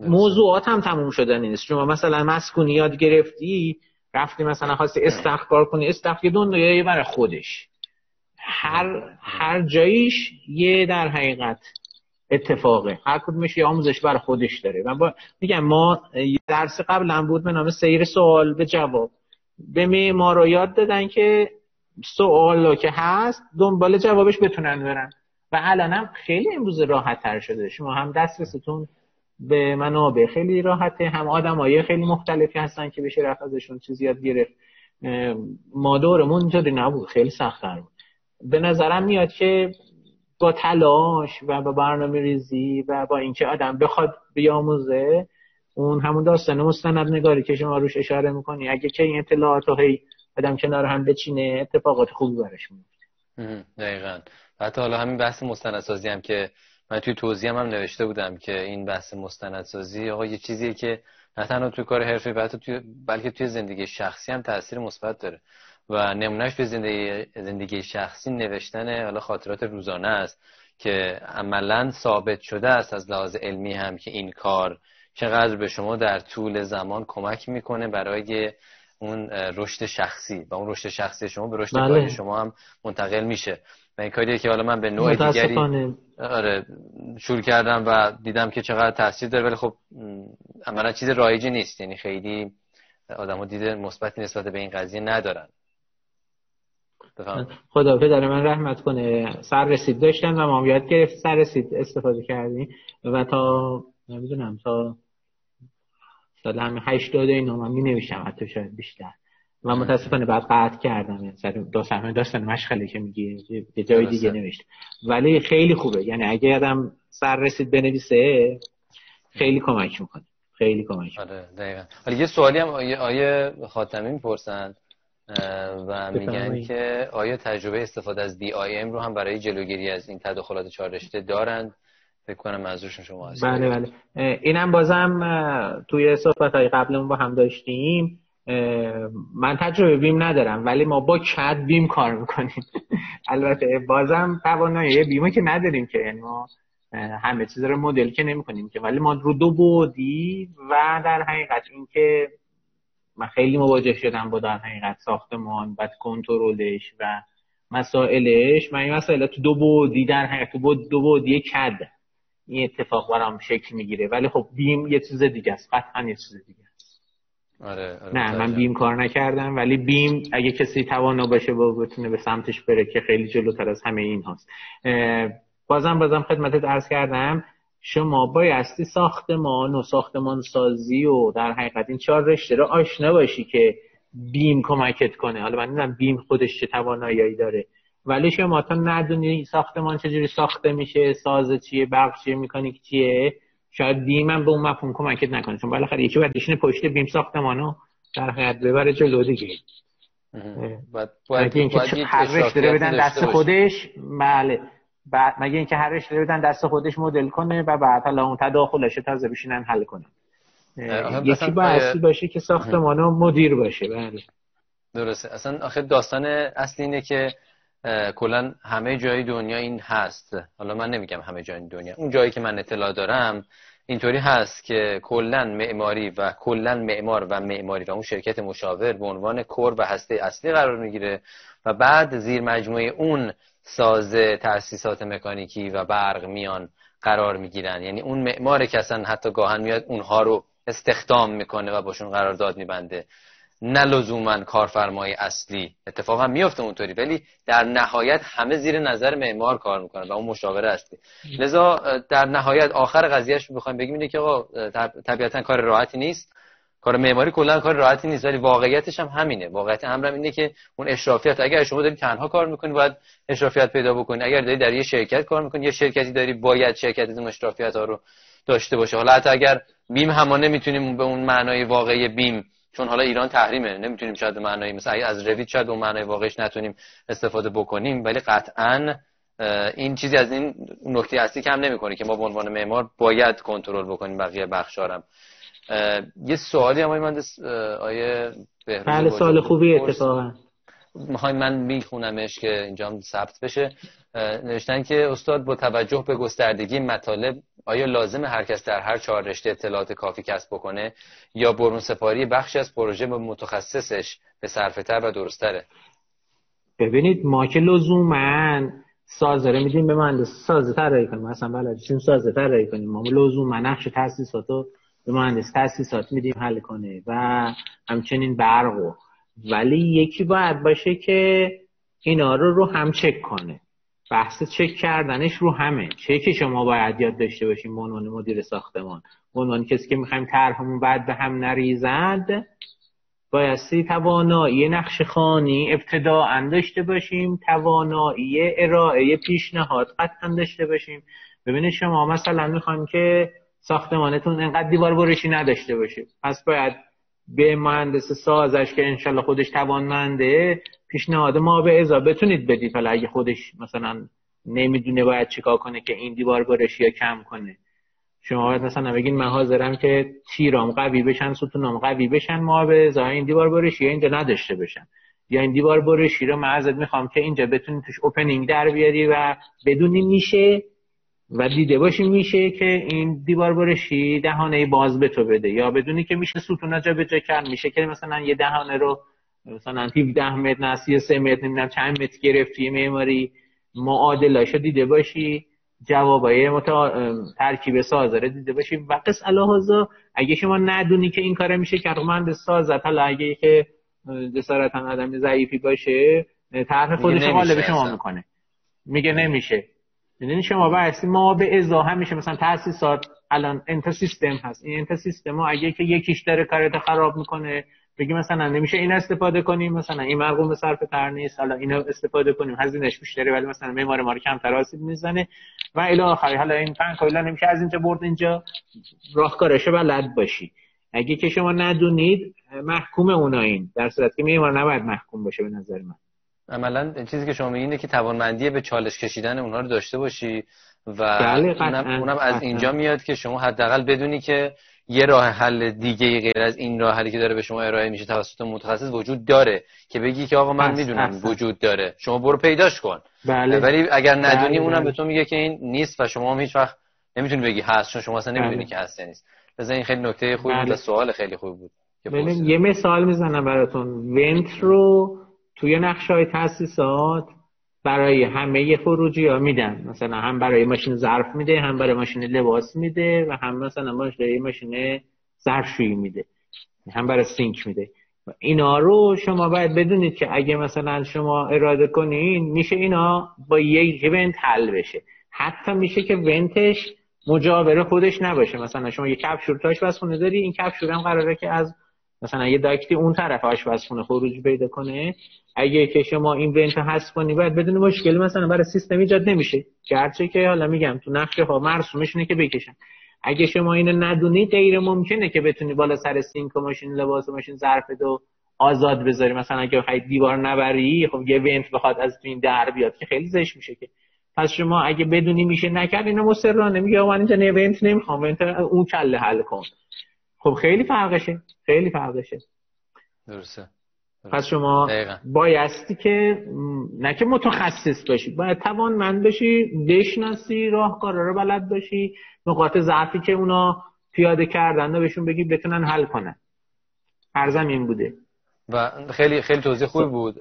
موضوعات هم تموم شدن نیست. شما مثلا مسکونی یاد گرفتی رفتی مثلا خواستی استخبار کنی استخ یه دنیای برای خودش. هر هر جاییش یه در حقیقت اتفاقه. هر کدومش یه آموزش برای خودش داره. من با... میگم ما درس قبلا بود به نام سیر سوال به جواب. به رو یاد دادن که سوال که هست دنبال جوابش بتونن برن. و الان هم خیلی امروز راحت تر شده. شما هم دسترستون به منابع خیلی راحته. هم آدم های خیلی مختلفی هستن که بشه رفت ازشون چیزی یاد گرفت. ما دورمون نبود. خیلی سختتر بود. به نظرم میاد که با تلاش و با برنامه ریزی و با اینکه آدم بخواد بیاموزه اون همون داستان مستند نگاری که شما روش اشاره می‌کنی اگه که این اطلاعات هی آدم کنار هم بچینه اتفاقات خوبی برش میفته دقیقا. حتی حالا همین بحث مستندسازی هم که من توی توضیح هم, هم نوشته بودم که این بحث مستندسازی آقا یه چیزیه که نه تنها توی کار حرفی بلکه توی بلکه توی زندگی شخصی هم تاثیر مثبت داره. و نمونهش به زندگی زندگی شخصی نوشتن حالا خاطرات روزانه است که عملا ثابت شده است از لحاظ علمی هم که این کار چقدر به شما در طول زمان کمک می‌کنه برای اون رشد شخصی. و اون رشد شخصی شما به رشد بله. شما هم منتقل میشه. این کاریه که حالا من به نوع دیگری آره شروع کردم و دیدم که چقدر تاثیر داره ولی خب عملا چیز رایجی نیست. یعنی خیلی آدمو دیده مثبتی نسبت به این قضیه ندارن. خدا پدر من رحمت کنه. سر رسید. داشتن و ما یاد گرفت. سر رسید. استفاده کردیم. و تا نمی‌دونم تا سال همه هشتاد اینا من می نوشتم حتی شاید بیشتر. و متاسفانه بعد قطع کردم یعنی داستان داستان مشغله که میگی یه جای دیگه نوشت. ولی خیلی خوبه. یعنی اگه آدم سر رسید بنویسه خیلی کمک می‌کنه. خیلی کمک آره دقیقاً. ولی یه سوالی هم آیه خاتمی می‌پرسن و میگن که آیا تجربه استفاده از ام رو هم برای جلوگیری از این تداخلات چهار رشته دارند؟ فکر کنم منظورشون شما هست بله بله. اینم بازم توی صحبت های قبلمون با هم داشتیم. من تجربه بیم ندارم ولی ما با کد بیم کار می‌کنیم. البته بازم توانایی بیمو که نداریم که یعنی ما همه چیز رو مدل که نمی کنیم که. ولی ما رو دو بودی و در حقیقت اینکه من خیلی مواجه شدم با در حقیقت ساختمان بعد کنترلش و مسائلش. من این مسائل تو دو بودی در حقیقت تو بود دو بودی کد. این اتفاق برام شکل می‌گیره. ولی خب بیم یه چیز دیگه است. قطعا یه چیز دیگه. آره, آره نه من بیم کار نکردم ولی بیم اگه کسی توانا باشه با بتونه به سمتش بره که خیلی جلوتر از همه این هاست. بازم بازم خدمتت عرض کردم شما بایستی ساختمان و ساختمان سازی و در حقیقت این چهار رشته رو آشنا باشی که بیم کمکت کنه. حالا من نمی‌دونم بیم خودش چه توانایی داره. ولی شما تا ندونی ساختمان چجوری ساخته میشه ساز چیه برق چیه میکانیک چیه شاید بیم هم به اون مفهوم کمکت نکنه. چون بالاخره یکی باید بشینه پشت بیم ساختمانو در حقیقت ببره جلو دیگه. باید اینکه هر رشته بدن دست خودش؟ بله. بعد مگه اینکه هر رشته بدن دست خودش مدل کنه و بعد حالا اون تداخلش تازه بشینن حل کنن. یکی با باشه که ساختمان مدیر باشه. بله. درسته. اصلا آخه داستان اصلی اینه که کلا همه جای دنیا این هست. حالا من نمیگم همه جای دنیا. اون جایی که من اطلاع دارم اینطوری هست که کلا معماری و کلا معمار و معماری و اون شرکت مشاور به عنوان کور و هسته اصلی قرار می‌گیره و بعد زیر مجموعه اون ساز تاسیسات مکانیکی و برق میان قرار می‌گیرن. یعنی اون معمار که اصلا حتی گاهن میاد اونها رو استخدام می‌کنه و باشون قرارداد میبنده. نه لزوما کارفرمای اصلی اتفاقا میفته اونطوری ولی در نهایت همه زیر نظر معمار کار می‌کنن و اون مشاور اصلی لذا در نهایت آخر قضیهش بخوایم بگیم اینه که آقا طبیعتا کار راحتی نیست. کار معماری کلا کار راحتی نیست ولی واقعیتش هم همینه. واقعیت امرم اینه که اون اشرافیت اگر شما داری تنها کار می‌کنی باید اشرافیت پیدا بکنی اگر داری در یه شرکت کار می‌کنی یه شرکتی داری باید شرکت اون اشرافیت ها رو داشته باشه. حالا حتی اگر بیم هم نمی‌تونیم به اون معنای واقعی بیم چون حالا ایران تحریمه نمی‌تونیم شاید به معنای مثلا از رویت شاید به معنای واقعیش نتونیم استفاده بکنیم ولی قطعا این چیزی از این نکته اصلی کم نمی‌کنه که ما به عنوان معمار باید کنترل بکنیم بقیه بخشارم یه سوالی هم من آیه بله سوال خوبی اتفاقا. می‌خوای من میخونمش که اینجا ثبت بشه. نوشتن که استاد با توجه به گستردگی مطالب آیا لازم هر کس در هر چهار رشته اطلاعات کافی کسب بکنه یا برون سپاری بخشی از پروژه به متخصصش به صرفتر و درستره ببینید ما که لزوما سازره میدیم به مهندس. سازه طراحی کنیم. مثلا بلدشیم سازه طراحی کنیم. ما لزوما نقش تاسیسات رو به مهندس تاسیسات میدیم حل کنه و همچنین برقو ولی یکی باید باشه که اینا رو رو هم چک کنه. بحث چک کردنش رو همه. چه شما باید یاد داشته باشیم به عنوان مدیر ساختمان. به عنوان کسی که می‌خوایم طرحمون بعد به هم نریزد بایستی توانایی نقش خانی ابتداعا داشته باشیم توانایی ارائه پیشنهاد قطعا داشته باشیم. ببینید شما مثلا می‌خوایم که ساختمانتون انقدر دیوار برشی نداشته باشه. پس باید به مهندس سازش که انشالله خودش توانمنده پیشنهاد ما به ازا بتونید بدید. حالا اگه خودش مثلا نمی‌دونه باید چیکار کنه که این دیوار برشی یا کم کنه. شما باید مثلا بگین من حاضرم که تیرام قوی بشن ستونام قوی بشن ما به ازا این دیوار برشی اینجا نداشته بشن یا این دیوار برشی رو من ازت می‌خوام که اینجا بتونی توش اوپنینگ در بیاری و بدونی میشه و دیده باشی میشه که این دیوار برشی دهانه باز به تو بده. یا بدونی که میشه ستون جا به جا کرد. میشه که مثلا یه دهانه رو مثلا 17 متر نسی 3 متر نمی‌دونم چند متر گرفتی معماری. معادلاشو دیده باشی. جوابای متا... ترکیب سازاره دیده باشی. و قص الهازا اگه شما ندونی که این کار میشه که من سازت حالا اگه که جسارتا آدم ضعیفی باشه طرح خودش به شما می‌کنه. میگه نمیشه. می‌دونی شما بحثی ما به ازا میشه مثلا تاسیسات الان انت سیستم هست. این انت سیستم ها اگه که یکیش داره کارت خراب می‌کنه بگی مثلا نمیشه این استفاده کنیم مثلا این مرقوم صرف تر نیست حالا اینو استفاده کنیم. هزینهش بیشتره ولی مثلا معمار ما رو کم آسیب می‌زنه. و الی آخری حالا این پنج کلا نمیشه از اینجا برد اینجا. راهکارش بلد باشی. اگه که شما ندونید محکوم اونا این در صورت که معمار نباید محکوم باشه به نظر من. عملا چیزی که شما میگین که توانمندی به چالش کشیدن اونها رو داشته باشی و بله اونم, اونم از اینجا میاد که شما حداقل بدونی که یه راه حل دیگه غیر از این راه حلی که داره به شما ارائه میشه توسط متخصص وجود داره که بگی که آقا من می‌دونم وجود داره شما برو پیداش کن بله. ولی اگر ندونی بله. اونم به تو میگه که این نیست و شما هم هیچ وقت نمی‌تونی بگی هست چون شما اصلا نمی‌دونی بله. که هست یا نیست لذا این خیلی نکته خوبی بود بله. سوال خیلی خوب بود یه مثال می‌زنم براتون ونت رو توی نقشه های تاسیسات برای همه خروجی ها میدن. مثلا هم برای ماشین ظرف میده هم برای ماشین لباس میده و هم مثلا برای ماشین ظرفشویی میده. هم برای سینک میده. اینا رو شما باید بدونید که اگه مثلا شما اراده کنین میشه اینا با یک ونت حل بشه. حتی میشه که ونتش مجاوره خودش نباشه. مثلا شما یه کپشور تاش خونه داری این کپشور هم قراره که از مثلا یه داکتی اون طرف آشپزخونه خروج پیدا کنه اگه که شما این ونت هست کنی باید بدون مشکلی مثلا برای سیستم ایجاد نمیشه. گرچه که حالا میگم تو نقشه ها مرسومش اینه که بکشن. اگه شما اینو ندونی غیر ممکنه که بتونی بالا سر سینک و ماشین لباس و ماشین ظرف دو آزاد بذاری. مثلا اگه بخوای دیوار نبری خب یه ونت بخواد از تو این در بیاد که خیلی زش میشه که. پس شما اگه بدونی میشه نکرد اینو مسررانه میگه من اینجا ونت نمی‌خوام ونت اون کله حل کن. خب خیلی فرقشه خیلی فرقشه. درسته. پس شما بایستی که نه که متخصص باشی باید توانمند باشی بشناسی راهکارا رو بلد باشی نقاط ضعفی که اونا پیاده کردن و بهشون بگی بتونن حل کنن. ارزم این بوده. و خیلی خیلی توضیح خوبی بود.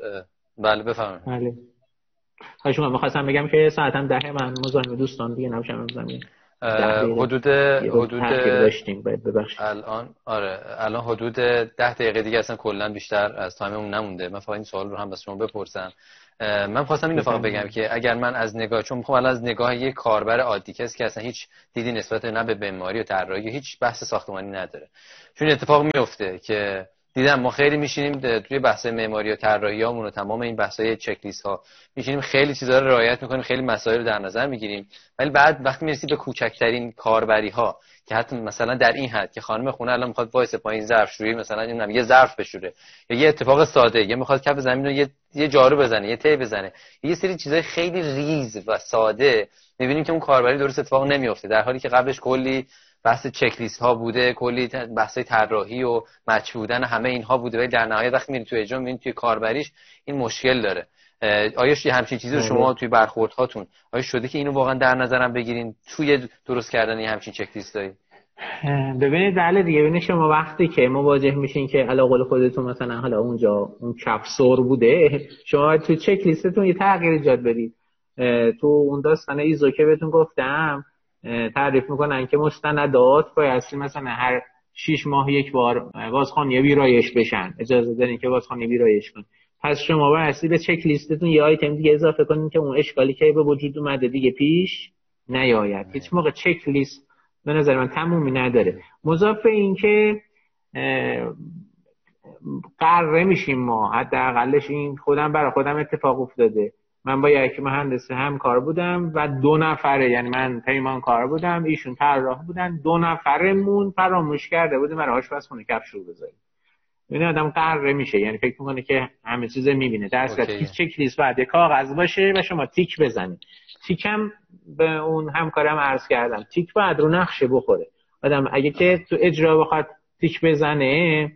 بله بفرمایید. بله. من می‌خواستم بگم که ساعتم ده من مزاحم دوستان دیگه نباشم زمین حدود حدود داشتیم ببخشید. الان آره الان حدود ده دقیقه دیگه اصلا کلا بیشتر از تایممون نمونده. من فقط این سوال رو هم بس شما بپرسم. من خواستم این فقط بگم که اگر من از نگاه چون می‌خوام از نگاه یک کاربر عادی کسی که اصلا هیچ دیدی نسبت نه به بیماری و طراحی هیچ بحث ساختمانی نداره. چون اتفاق میفته که دیدم ما خیلی میشینیم توی بحث معماری و طراحی و تمام این بحث‌های چک لیست ها میشینیم خیلی چیزا رو رعایت می‌کنیم خیلی مسائل رو در نظر می‌گیریم. ولی بعد وقتی می‌رسی به کوچکترین کاربری ها که حتی مثلا در این حد که خانم خونه الان می‌خواد وایس پایین ظرف شویی مثلا نمی‌دونم یه ظرف بشوره یا یه اتفاق ساده یا می‌خواد کف زمین رو یه یه جارو بزنه یه تی بزنه یه سری چیزای خیلی ریز و ساده می‌بینیم که اون کاربری درست اتفاق نمیفته در حالی که قبلش کلی بحث چک ها بوده کلی بحث طراحی و مچ بودن همه اینها بوده. ولی در نهایت وقتی میری تو اجرا می‌بینی توی کاربریش این مشکل داره. آیا همچین چیزی رو آره. شما توی برخورد هاتون آیا شده که اینو واقعا در نظرم بگیرین؟ توی درست کردن این همچین چک لیستایی ببینید بله دیگه. ببینید شما وقتی که مواجه میشین که علا قول خودتون مثلا حالا اونجا اون کپسور بوده شما تو چک لیستتون یه تغییر ایجاد بدید تو اون داستان ایزو که بهتون گفتم تعریف می‌کنن که مستندات بایستی مثلا هر شیش ماه یک بار بازخوانی ویرایش بشن. اجازه دارین که بازخوانی ویرایش کن پس شما بایستی به چک لیستتون یه آیتم دیگه اضافه کنین که اون اشکالی که به وجود اومده دیگه پیش نیاید. هیچ موقع چک لیست به نظر من تمومی نداره. مضاف این که قرره میشیم ما. حداقلش این خودم برای خودم اتفاق افتاده. من با یک مهندس هم کار بودم و دو نفره یعنی من پیمان کار بودم ایشون طراح بودن دو نفرمون فراموش کرده بودیم برای آشپزخونه رو بذاریم. این آدم قره میشه یعنی فکر می‌کنه که همه چیز می‌بینه. در صورت که چک لیست باید کاغذ باشه و شما تیک بزنید. تیکم به اون همکارم عرض کردم. تیک باید رو نقشه بخوره. آدم اگه که تو اجرا بخواد تیک بزنه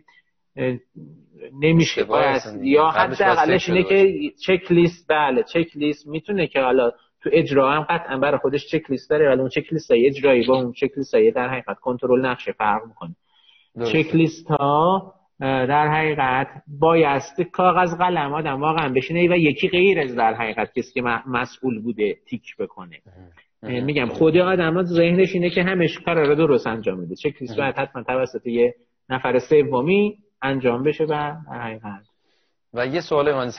نمیشه. باید یا حداقلش اینه که چک لیست بله چک لیست می‌تونه که حالا تو اجرا هم قطعا برای خودش چک لیست داره ولی اون چک لیست های اجرایی با اون چک لیست های در حقیقت کنترل نقشه فرق می‌کنه. چک لیست ها در حقیقت بایست کاغذ قلم آدم واقعا بشینه و یکی غیر از در حقیقت کسی که مسئول بوده تیک بکنه. میگم خود آدم ها ذهنش اینه که همش کار رو درست انجام میده. چک لیست باید حتما توسط یه نفر سومی انجام بشه و حقیقت. و یه سوال من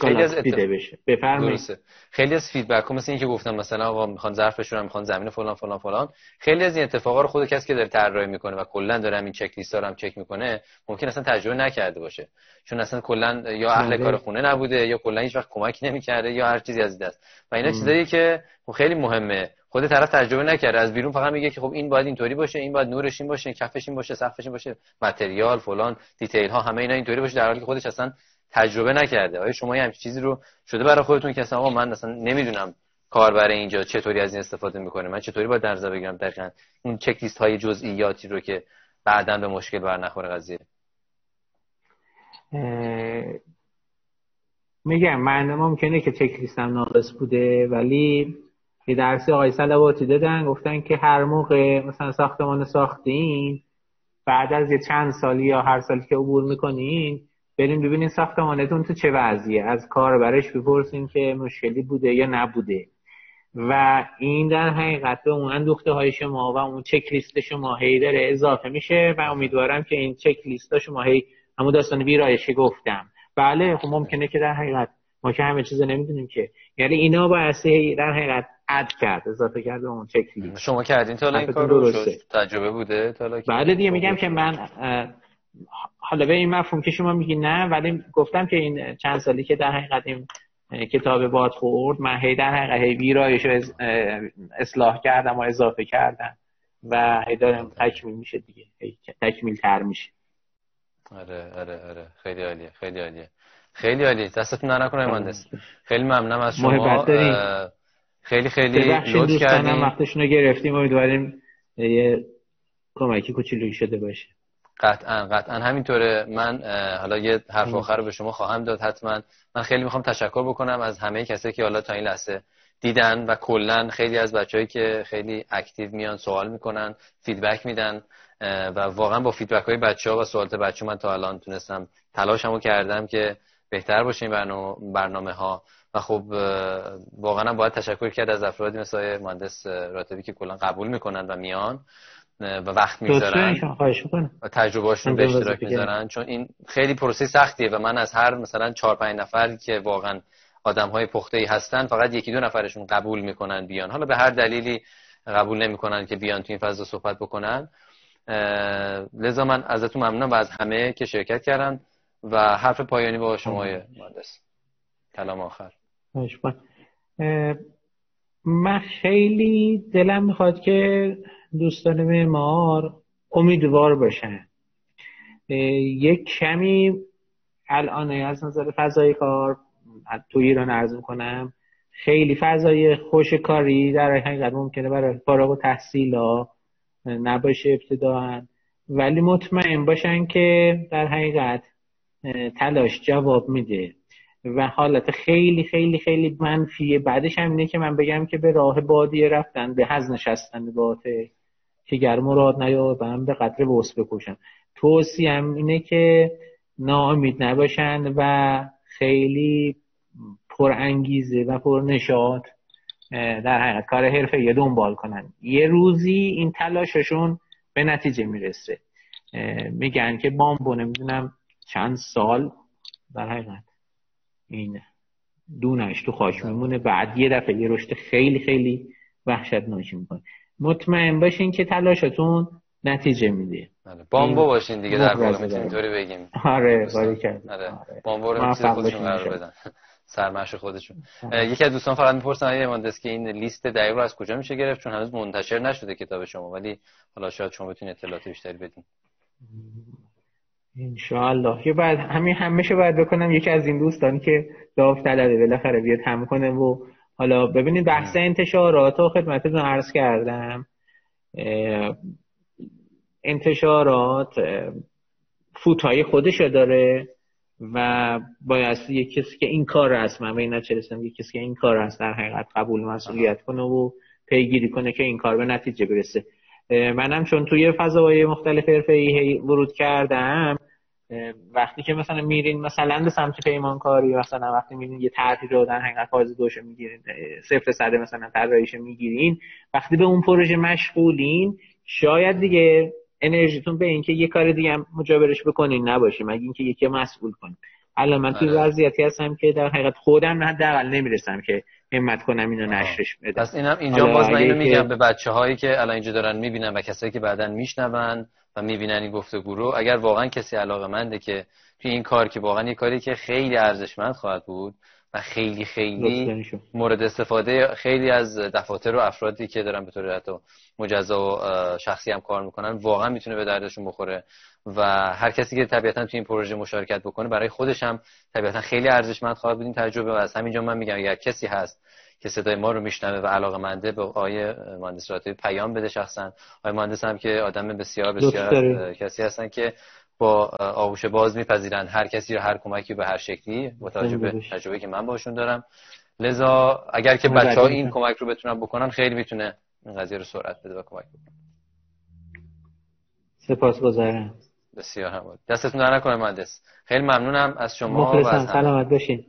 خیلی از اتف... بشه. بفرمایید. خیلی از فیدبک ها مثل اینکه گفتم مثلا آقا می‌خوان ظرف بشورن می‌خوان زمین فلان فلان فلان. خیلی از این اتفاقا رو خود کسی که داره طراحی می‌کنه و کلا داره این چک لیست هم چک می‌کنه ممکن اصلا تجربه نکرده باشه. چون اصلا کلا یا اهل. کار خونه نبوده یا کلا هیچ وقت کمک نمی‌کرده یا هر چیزی از دست. و اینا چیزایی که خیلی مهمه. خود طرف تجربه نکرده. از بیرون فقط میگه که خب این باید اینطوری باشه این باید نورش این باشه کفش این باشه سقفش این باشه متریال فلان دیتیل ها همه اینا اینطوری باشه در حالی که خودش اصلا تجربه نکرده. آیا شما یه همچین چیزی رو شده برای خودتون که آقا من اصلا نمی‌دونم کار برای اینجا چطوری از این استفاده می‌کنه. من چطوری باید در بگیرم دقیقاً اون چک لیست های جزئیاتی رو که بعدا به مشکل بر نخوره قضیه میگم من ممکنه که چک لیستم ناقص بوده ولی یه درسی آقای سلواتی دادن گفتن که هر موقع مثلا ساختمان ساختین بعد از یه چند سالی یا هر سالی که عبور می‌کنین بریم ببینین ساختمانتون تو چه وضعیه. از کار برش بپرسین که مشکلی بوده یا نبوده. و این در حقیقت به اون اندوخته های شما و اون چک لیست شما هی داره اضافه میشه و امیدوارم که این چک لیست شما هی همون داستان ویرایشی گفتم. بله خب ممکنه که در حقیقت ما که همه چیز نمی‌دونیم که. یعنی اینا با در حقیقت اد کرد اضافه کرد اون چک لیست شما کردین تا این کار رو تجربه بوده تا بله دیگه میگم که من حالا به این مفهوم که شما میگی نه ولی گفتم که این چند سالی که در حقیقت این کتاب باد خورد من هی در حقیقت هی ویرایش رو اصلاح کردم و اضافه کردم و هی دارم تکمیل میشه دیگه هی تکمیل تر میشه. آره آره آره. خیلی عالیه خیلی عالیه. خیلی عالیه. دستتون در نکنه مهندس خیلی ممنونم از شما. خیلی خیلی لطف کردیم وقتشون رو گرفتیم. امیدواریم یه کمکی کوچولویی شده باشه. قطعا قطعا. همینطوره. من حالا یه حرف آخر رو به شما خواهم داد حتما. من خیلی می‌خوام تشکر بکنم از همه کسایی که حالا تا این لحظه دیدن و کلا خیلی از بچههایی که خیلی active میان سوال می‌کنن feedback میدن و واقعا با feedback های بچه ها و سوالات بچه من تا الان تونستم تلاشمو کردم که بهتر باشه این برنامه ها و خب واقعا باید تشکر کرد از افرادی مثل مهندس راتبی که کلا قبول می‌کنن و میان. و وقت می‌ذارن و تجربهاشون به اشتراک می‌ذارن. چون این خیلی پروسه سختیه و من از هر مثلا چهار پنج نفر که واقعا آدم های پخته ای هستن فقط یکی دو نفرشون قبول می‌کنن بیان. حالا به هر دلیلی قبول نمی‌کنن که بیان تو این فضا صحبت بکنن لذا من ازتون ممنونم و از همه که شرکت کردن و حرف پایانی با شما مهندس کلام آخر. من خیلی دلم می‌خواد که دوستان معمار امیدوار باشن. یک کمی الان از نظر فضای کار تو ایران عرض کنم خیلی فضای خوش کاری در حقیقت ممکنه برای فارغ و تحصیل ها نباشه ابتداعا. ولی مطمئن باشن که در حقیقت تلاش جواب میده. و حالت خیلی خیلی خیلی منفیه. بعدش هم اینه که من بگم که به راه بادیه رفتن به هز نشستن باته که گر مراد نیابم به قدر بوس بکشن توصیه هم اینه که ناامید نباشن و خیلی پر انگیزه و پر نشاط در حقیقت کار حرفه یه دنبال کنن. یه روزی این تلاششون به نتیجه می‌رسه. میگن که بامبو نمی‌دونم چند سال در حقیقت این دونش تو خاک میمونه بعد یه دفعه یه رشد خیلی خیلی وحشتناکی می‌کنه. مطمئن باشین که تلاشتون نتیجه میده بله. بامبو باشین دیگه در واقع اینطوری بگیم. آره باری کرد. آره. بامبو رو خودشون قرار بدن. سرمش خودشون. یکی از دوستان فقط می‌پرسن آقای مهندس که این لیست دقیق رو از کجا میشه گرفت؟ چون هنوز منتشر نشده کتاب شما ولی حالا شاید شما بتونید اطلاعات بیشتری بدین. انشاءالله. یه بعد همین همیشه باید بکنم یکی از این دوستانی که داوطلبه بالاخره بیاد هم کنه و حالا ببینید بحث انتشارات و خدمتتون عرض کردم. انتشارات فوتای خودشو داره و باید یک کسی که این کار هست من به این یک کسی که این کار هست در حقیقت قبول مسئولیت کنه و پیگیری کنه که این کار به نتیجه برسه. منم چون توی فضاهای مختلف ای ورود کردم وقتی که مثلا میرین مثلا به سمت پیمانکاری مثلا وقتی میرین یه طرحی رو در حقیقت فاز دوشو می‌گیرین صفر صده مثلا طراحیشو می‌گیرین وقتی به اون پروژه مشغولین شاید دیگه انرژیتون به اینکه یه کار دیگه هم مجابرش بکنین نباشه مگه اینکه یکی مسئول کنین. الان من توی آره. وضعیتی هستم که در حقیقت خودم حداقل نمی‌رسم که همت کنم اینو نشرش بدم پس اینم اینجا باز من اینو میگم به بچه هایی که الان اینجا دارن می‌بینن و کسایی که بعدا میشنون و می‌بینن این گفتگو رو. اگر واقعا کسی علاقه منده که توی این کار که واقعا یه کاری که خیلی ارزشمند خواهد بود و خیلی خیلی مورد استفاده خیلی از دفاتر و افرادی که دارن به طور مجزا و شخصی هم کار می‌کنن واقعا می‌تونه به دردشون بخوره. و هر کسی که طبیعتا توی این پروژه مشارکت بکنه برای خودش هم طبیعتا خیلی ارزشمند خواهد بود. این تجربه و از همینجا من میگم اگر کسی هست که صدای ما رو میشنوه و علاقه منده به آقای مهندس پیام بده شخصا. آقای مهندس هم که آدم بسیار بسیار کسی هستن که با آغوش باز میپذیرن. هر کسی رو هر کمکی به هر شکلی با توجه به تجربه که من باشون دارم. لذا اگر که بچه ها این کمک رو بتونن بکنن خیلی می‌تونه این قضیه رو سرعت بده و کمک بکنه. سپاسگزارم بسیار هم دستتون در نکنه مهندس. خیلی ممنونم از شما و از سلامت باشین.